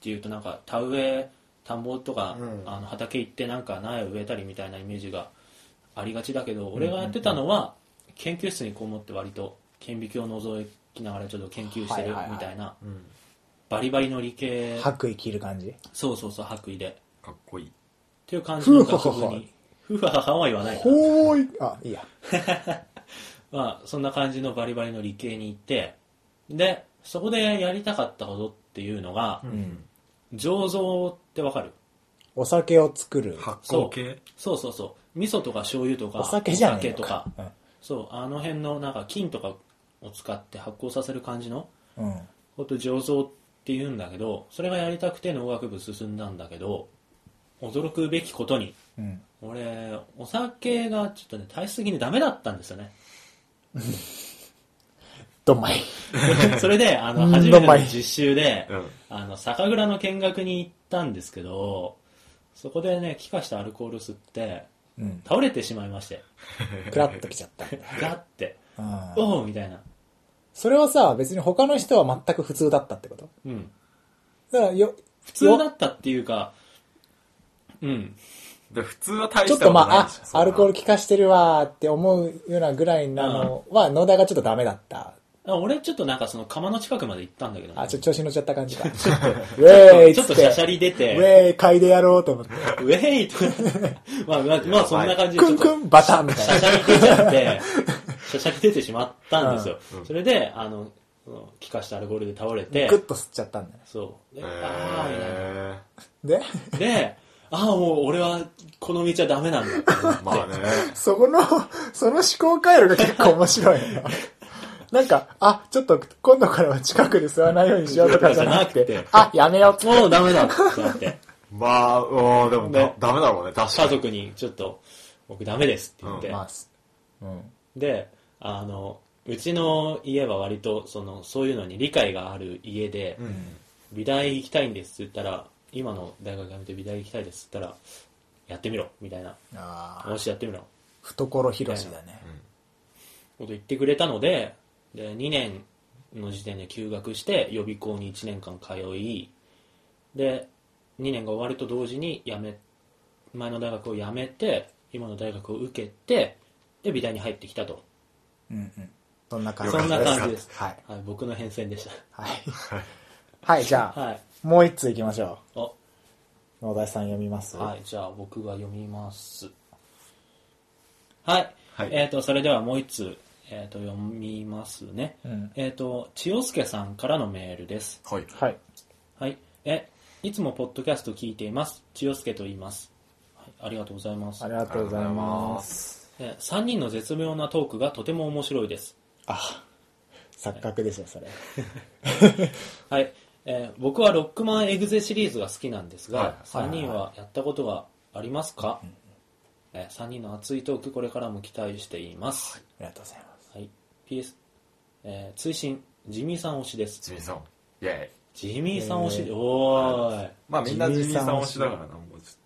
っていうとなんか田植え田んぼとか、うん。あの畑行ってなんか苗を植えたりみたいなイメージがありがちだけど、俺がやってたのは研究室にこもって割と顕微鏡を覗いきながらちょっと研究してるみたいな、うん。バリバリの理系。白衣着る感じ？そうそうそう白衣で。っかっこいい。ていう感じのふうははは学部に。ふうはははは言わないかほーい。あいいや。まあそんな感じのバリバリの理系に行ってでそこでやりたかったことっていうのが、うん醸造ってわかる？お酒を作る。発酵系？そうそうそう。味噌とか醤油とかお酒じゃないお酒とか、うん。そうあの辺のなんか菌とかを使って発酵させる感じの？うん。こと醸造っていうんだけどそれがやりたくて農学部進んだんだけど驚くべきことにうん。俺お酒がちょっとね体質的にダメだったんですよね どんまいそれであのうん。初めての実習で、うん。あの酒蔵の見学に行ったんですけどそこでね気化したアルコール吸ってうん。倒れてしまいまして。クラッときちゃったガッて。うん。おおみたいな。それはさ別に他の人は全く普通だったってこと？うん。だからよ普通だよったっていうかうん。で普通は大ちょ。しこったとまああアルコール効かしてるわーって思うようなぐらいなのは野田がちょっとダメだったあ俺ちょっとなんかその釜の近くまで行ったんだけどね、あちょっと調子乗っちゃった感じか。ウェーイっつって。ちょっとしゃしゃり出ウてェーイ嗅いでやろうと思って。ウェイとかまあまあ、まあ、そんな感じでクンちょっとクンバタンみたいな。しゃしゃり出ちゃって、しゃしゃり出てしまったんですよ。うんそれで、あの、気化したアルコールで倒れて。グ、ッと吸っちゃったんだね。そう。で、へあーみたいで？で、ああ、もう俺はこの道はダメなんだ。まあねそこのその思考回路が結構面白いな なんか、あ、ちょっと今度からは近くで吸わないようにしようとかじゃなくてあ、やめようもうダメだってなって、まあうんでもだね。ダメだろうね確かに。家族にちょっと、僕ダメですって言って、まあ、す。うん。で、あの、うちの家は割と、その、そういうのに理解がある家で、うん。美大行きたいんですって言ったら、今の大学辞めて美大行きたいですって言ったら、やってみろ、みたいな。ああよし、やってみろ。懐広しだね。こと言ってくれたのでで2年の時点で休学して予備校に1年間通いで2年が終わると同時に辞め前の大学を辞めて今の大学を受けてで美大に入ってきたと、うんうん。そんな感じそんな感じです、はい。はい、僕の変遷でしはい。はい、じゃあ、た はい。もう一通いきましょお。う。野田さん読みます？はいじゃあ僕が読みます。はい、はい。えっ、とそれではもう一通、えー、と読みますね、うんえっ、と千代介さんからのメールですはいはい。はい。え、いつもポッドキャスト聞いています。千代介と言います。はい、ありがとうございますあ。りがとうございます。え3人の絶妙なトークがとても面白いです。あ、錯覚ですよ、それ。はい。えー僕はロックマンエグゼシリーズが好きなんですが、はい3人はやったことがありますか、え3人の熱いトークこれからも期待しています。ありがとうございます。はい。PS、えー追伸、ジミーさん推しです。ジミーさんイェイジミーさん推し、えーおーい。まあみんなジミーさん推しだからなもうち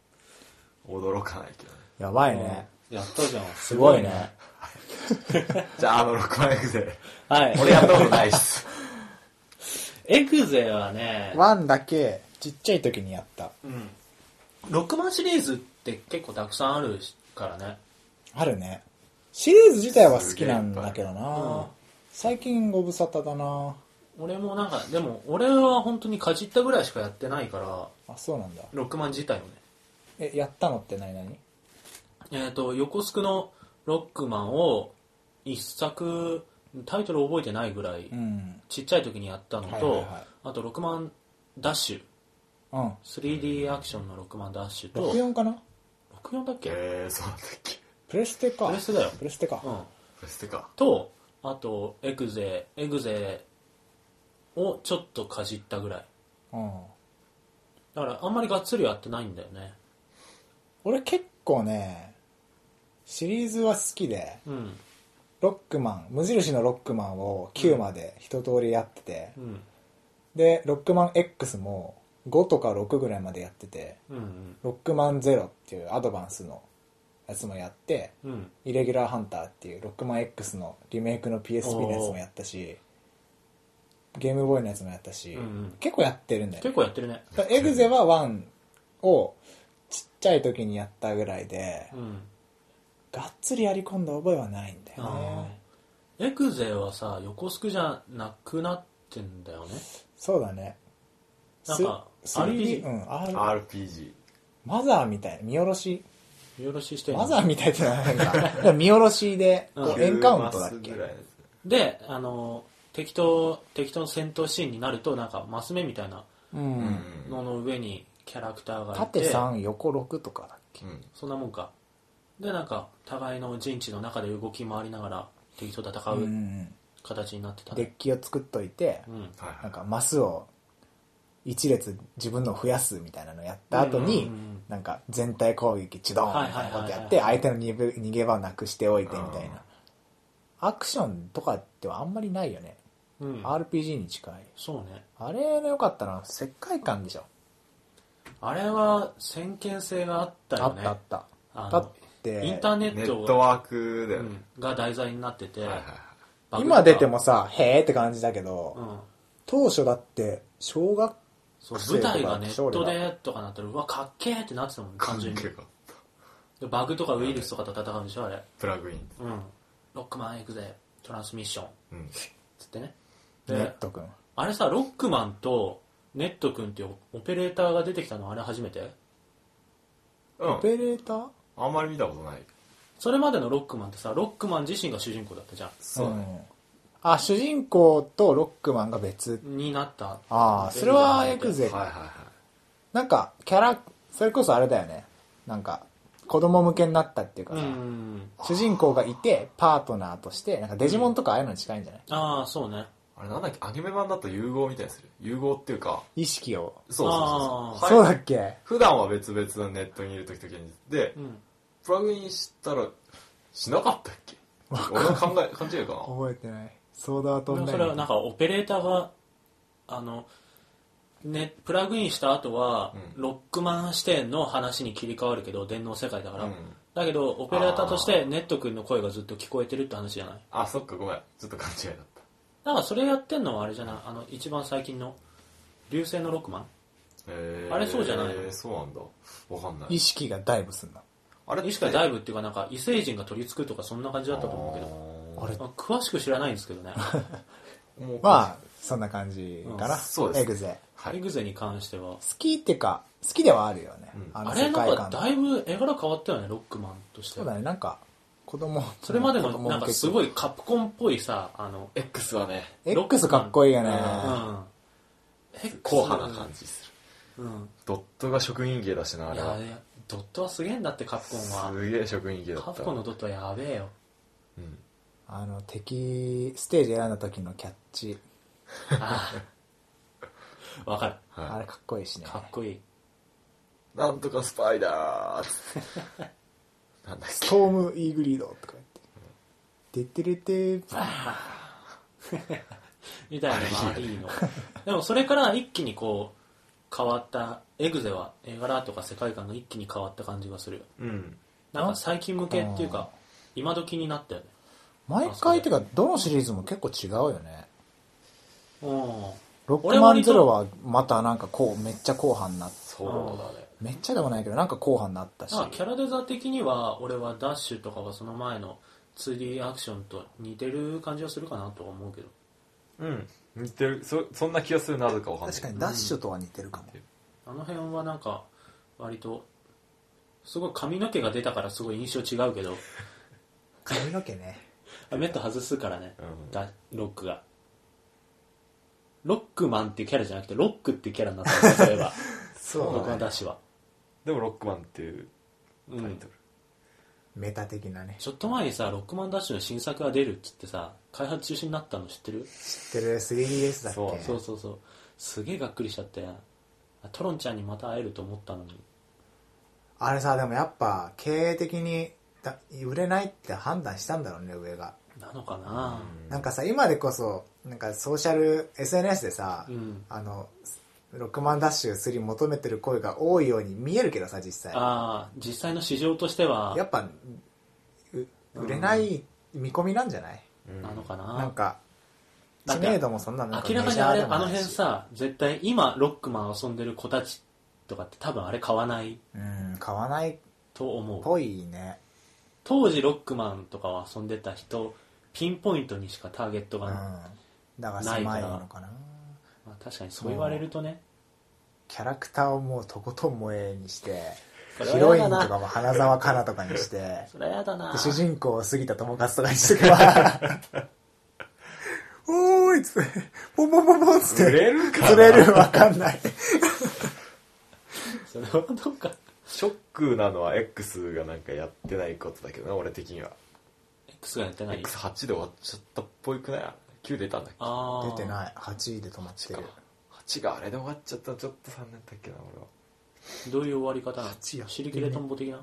ょっと驚かないけどねやばいね。やったじゃん。すごいね。じゃああの6万円ではい。俺やったことないっすエグゼはね、ワンだけ、ちっちゃい時にやった。うん。6万シリーズって結構たくさんあるからね。あるね。シリーズ自体は好きなんだけどうんな。最近ご無沙汰だな。俺もなんか、でも俺は本当にかじったぐらいしかやってないから、あ、そうなんだ。6万自体をね。え、やったのって何々？えっ、と、横須賀のロックマンを一作、タイトル覚えてないぐらい、うん。ちっちゃい時にやったのと、はいはいはいあと6万ダッシュ、うん。3D アクションの6万ダッシュと、64かな？64だっけ、えー、そうだっけプレステか。プレステだよプレステか。うん。プレステかと、あと、エグゼ、エグゼをちょっとかじったぐらい。うん。だからあんまりがっつりやってないんだよね。俺結構ね、シリーズは好きで、うん。ロックマン、無印のロックマンを9まで一通りやってて、うん。で、ロックマン X も5とか6ぐらいまでやってて、うん。ロックマンゼロっていうアドバンスのやつもやって、うん。イレギュラーハンターっていうロックマン X のリメイクの PSP のやつもやったし、ゲームボーイのやつもやったし、うんうん結構やってるんだよ結構やってるね。だからエグゼは1をちっちゃい時にやったぐらいで、うん。がっつりやり込んだ覚えはないんだよあね。エクゼはさ横スクじゃなくなってんだよねそうだねなんかす 3D RPG うん R RPG マザーみたいな見下ろし見下ろししてんの？マザーみたいってのはなんか。見下ろしでエンカウントだっけ？9マスぐらいのやであの敵と敵との戦闘シーンになるとなんかマス目みたいなうつん。のの上にキャラクターがいて。縦3横6とかだっけ？うん。そんなもんか。でなんか互いの陣地の中で動き回りながら敵と戦う形になってたね。デッキを作っといてうん。なんかマスを一列自分のを増やすみたいなのやった後に、なんか全体攻撃チドーンみたいなことやって相手の逃げ場をなくしておいてみたいな。アクションとかってはあんまりないよね、うん。RPG に近い。そうね。あれの良かったのは世界観でしょ、あれは先見性があったあよね。ったあった。だってインターネネットットワークだよね、うんが題材になってて、今出てもさへーって感じだけど、うん。当初だって小学舞台がネットでとかなったらうわかっけーってなってたもん単純に。でバグとかウイルスとかと戦うんでしょあれ。プラグイン。うん。ロックマン行くぜトランスミッション。うん。つってね。ネッでトくんあれさロックマンとネット君っていうオペレーターが出てきたのあれ初めて？うん。オペレーター？あんまり見たことない。それまでのロックマンってさロックマン自身が主人公だったじゃそうだね、んあ主人公とロックマンが別。んになった。ああそれはエグゼはいはいはいなんかキャラそれこそあれだよね。なんか子供向けになったっていうかうさ、ん。主人公がいてパートナーとしてなんかデジモンとかああいうのに近いんじゃない、ああそうね。あれなんだっけ？アニメ版だと融合みたいにする。融合っていうか意識を、そうそうそうそう、そうはい、だっけ？普段は別々のネットにいる時と現実でうん。プラグインしたらしなかったっけ？俺の考え勘違いかな？覚えてないソードアートオンライン。それはなんかオペレーターがあのねプラグインした後は、うん。ロックマン視点の話に切り替わるけど電脳世界だから、うん。だけどオペレーターとしてネット君の声がずっと聞こえてるって話じゃない？あそっかごめん。ちょっと勘違いだった。だからそれやってんのはあれじゃない？あの一番最近の流星のロックマン？えー、あれそうじゃないの？そうなんだ。わかんない。意識がダイブすんだあれって？いつかダイブっていうかなんか異星人が取り付くとかそんな感じだったと思うけどあれまあ詳しく知らないんですけどね。もうまあそんな感じかな、うんそうですエグゼ。はい。エグゼに関しては。好きっていうか好きではあるよね、うん。あのあれなんかだいぶ絵柄変わったよねロックマンとして。そうだね。なんか子供それまでもなんかすごいいカプコンっぽいさあの X はね X かっこいいよね。うん。硬派な感じする。うん。ドットが職人芸だしなあいれは。やいやドットはすげえんだってカプコンは。すげえ職人芸だった。カプコンのドットはやべえよ。うんあの敵ステージ選んだ時のキャッチ、ああ。わかる。あはれかっこいいしね。かっこいい。いなんとかスパイダー。なんだっけ。ストームイーグリードとか言って「てってれてバー。ン みたいなのがいいの。でもそれから一気にこう変わったエグゼは絵柄とか世界観が一気に変わった感じがするうん。なんか最近向けっていうか今時になったよね毎回っていうかどのシリーズも結構違うよね。うん。ロックマンゼロはまたなんかこうめっちゃ後半になっそうだね。めっちゃでもないけどなんか後半になったし。キャラデザ的には俺はダッシュとかはその前の 2D アクションと似てる感じはするかなとは思うけど。うん。似てる。そそんな気がするなぜかわかんない。確かにダッシュとは似てるかも、あの辺はなんか割とすごい髪の毛が出たからすごい印象違うけど。髪の毛ね。あメット外すからね、うん。ダロックが。ロックマンっていうキャラじゃなくてロックっていうキャラになったんですそういえば。そうだね。ンダッシュは、でもロックマンっていううんタイトル、メタ的なね。ちょっと前にさロックマンダッシュの新作が出るっつってさ開発中止になったの知ってる？知ってる。3DS だっけ？そうそうそうそう。すげえがっくりしちゃって。トロンちゃんにまた会えると思ったのに。あれさでもやっぱ経営的にだ売れないって判断したんだろうね上がなのかな。なんかさ今でこそなんかソーシャル SNS でさ、うん。あのロックマンダッシュ3求めてる声が多いように見えるけどさ実際。ああ実際の市場としては。やっぱう売れない見込みなんじゃない、うん。なのかな。なんか知名度もそんな明らかにあれあの辺さ絶対今ロックマン遊んでる子たちとかって多分あれ買わないうん買わないっと思う。ぽいね。当時ロックマンとかを遊んでた人ピンポイントにしかターゲットが、うん。まだから狭いのかな。あ、確かにそう言われるとね。キャラクターをもうとことん萌えにしてヒロインとかも花澤香菜とかにしてそれはやだな。で主人公を杉田智和とかにしてけばおーいっつってポンポンポンポンっつって釣れるかな？釣れるわかんない。それはどうか。ショックなのは X がなんかやってないことだけどな俺的には X がやってない？X8 で終わっちゃったっぽいくない？9出たんだっけ？ああ出てない。8位で止まってる。8があれで終わっちゃったらちょっと残念だっけな俺は。どういう終わり方なの？八やってね。尻切れトンボ的な？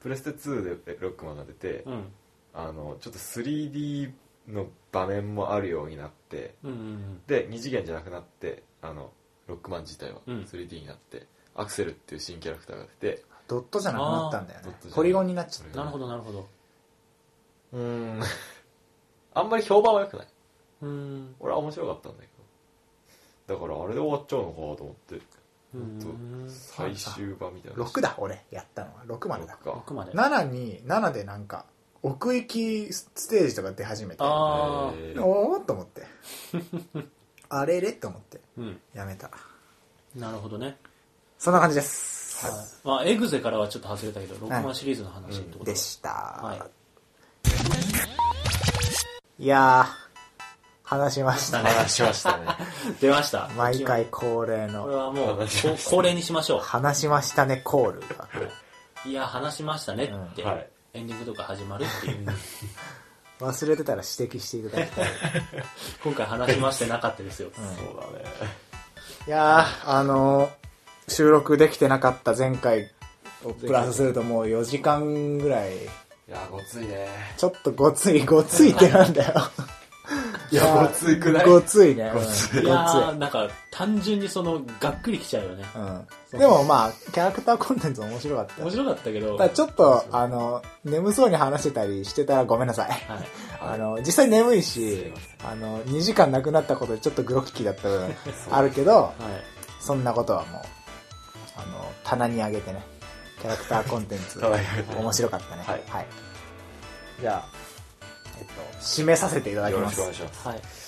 プレステ2でロックマンが出て、うん。あのちょっと 3D の場面もあるようになってうんうんで2次元じゃなくなってあのロックマン自体はうん。3D になって、アクセルっていう新キャラクターが出てドットじゃなくなったんだよあードットじゃないねポリゴンになっちゃっなるほどなるほどうーん。あんまり評判は良くない。うん。俺は面白かったんだけど。だからあれで終わっちゃうのかと思って。うほん最終版みたいたな。6だ俺やったのは。6までだ。六か。奥まで。7に7でなんか奥行きステージとか出始めて。ああえー。おと思って。あれれって思って。うん。やめた。なるほどね。そんな感じです、はい。まあエグゼからはちょっと外れたけどロックマンシリーズの話ってことでした、はいいやー話しましたね。話しましたね。出ました？毎回恒例これのはもう話しました恒例にしましょ話しましたねコールが。ういや話しましたねって、うんはい。エンディングとか始まるっていう。忘れてたら指摘していただきたい 今回話しましてなかったですよ、そうだね。いやーあのー収録できてなかった前回をプラスするともう4時間ぐらいいやごついね。ちょっとごついごついってなんだよ。いやごついくない？ごつい。ね。うんごつい。いやーなんか単純にそのがっくりきちゃうよね。うん、でもまあキャラクターコンテンツ面白かった。面白かったけど。ただちょっとあの眠そうに話してたりしてたらごめんなさい。はい。あの実際眠いすしあの2時間なくなったことでちょっとグロッキーだった部分あるけどはい。そんなことはもうあの棚に上げてねキャラクターコンテンツ。面白かったね。はい。じゃあ、えっと、締めさせていただきます。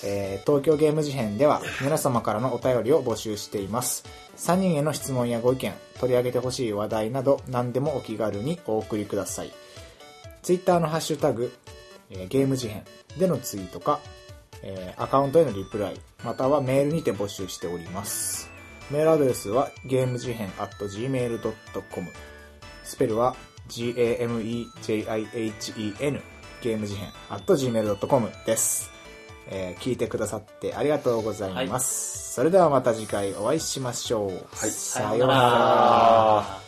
えー東京ゲーム事変では皆様からのお便りを募集しています。3人への質問やご意見取り上げてほしい話題など何でもお気軽にお送りください。Twitter のハッシュタグ、えーゲーム事変でのツイートか、えーアカウントへのリプライまたはメールにて募集しております。メールアドレスはゲーム事変 at gmail.com スペルは gamejihen ゲーム事変 at gmail.com ですえー聞いてくださってありがとうございます。それではまた次回お会いしましょう。はいさようなら。ら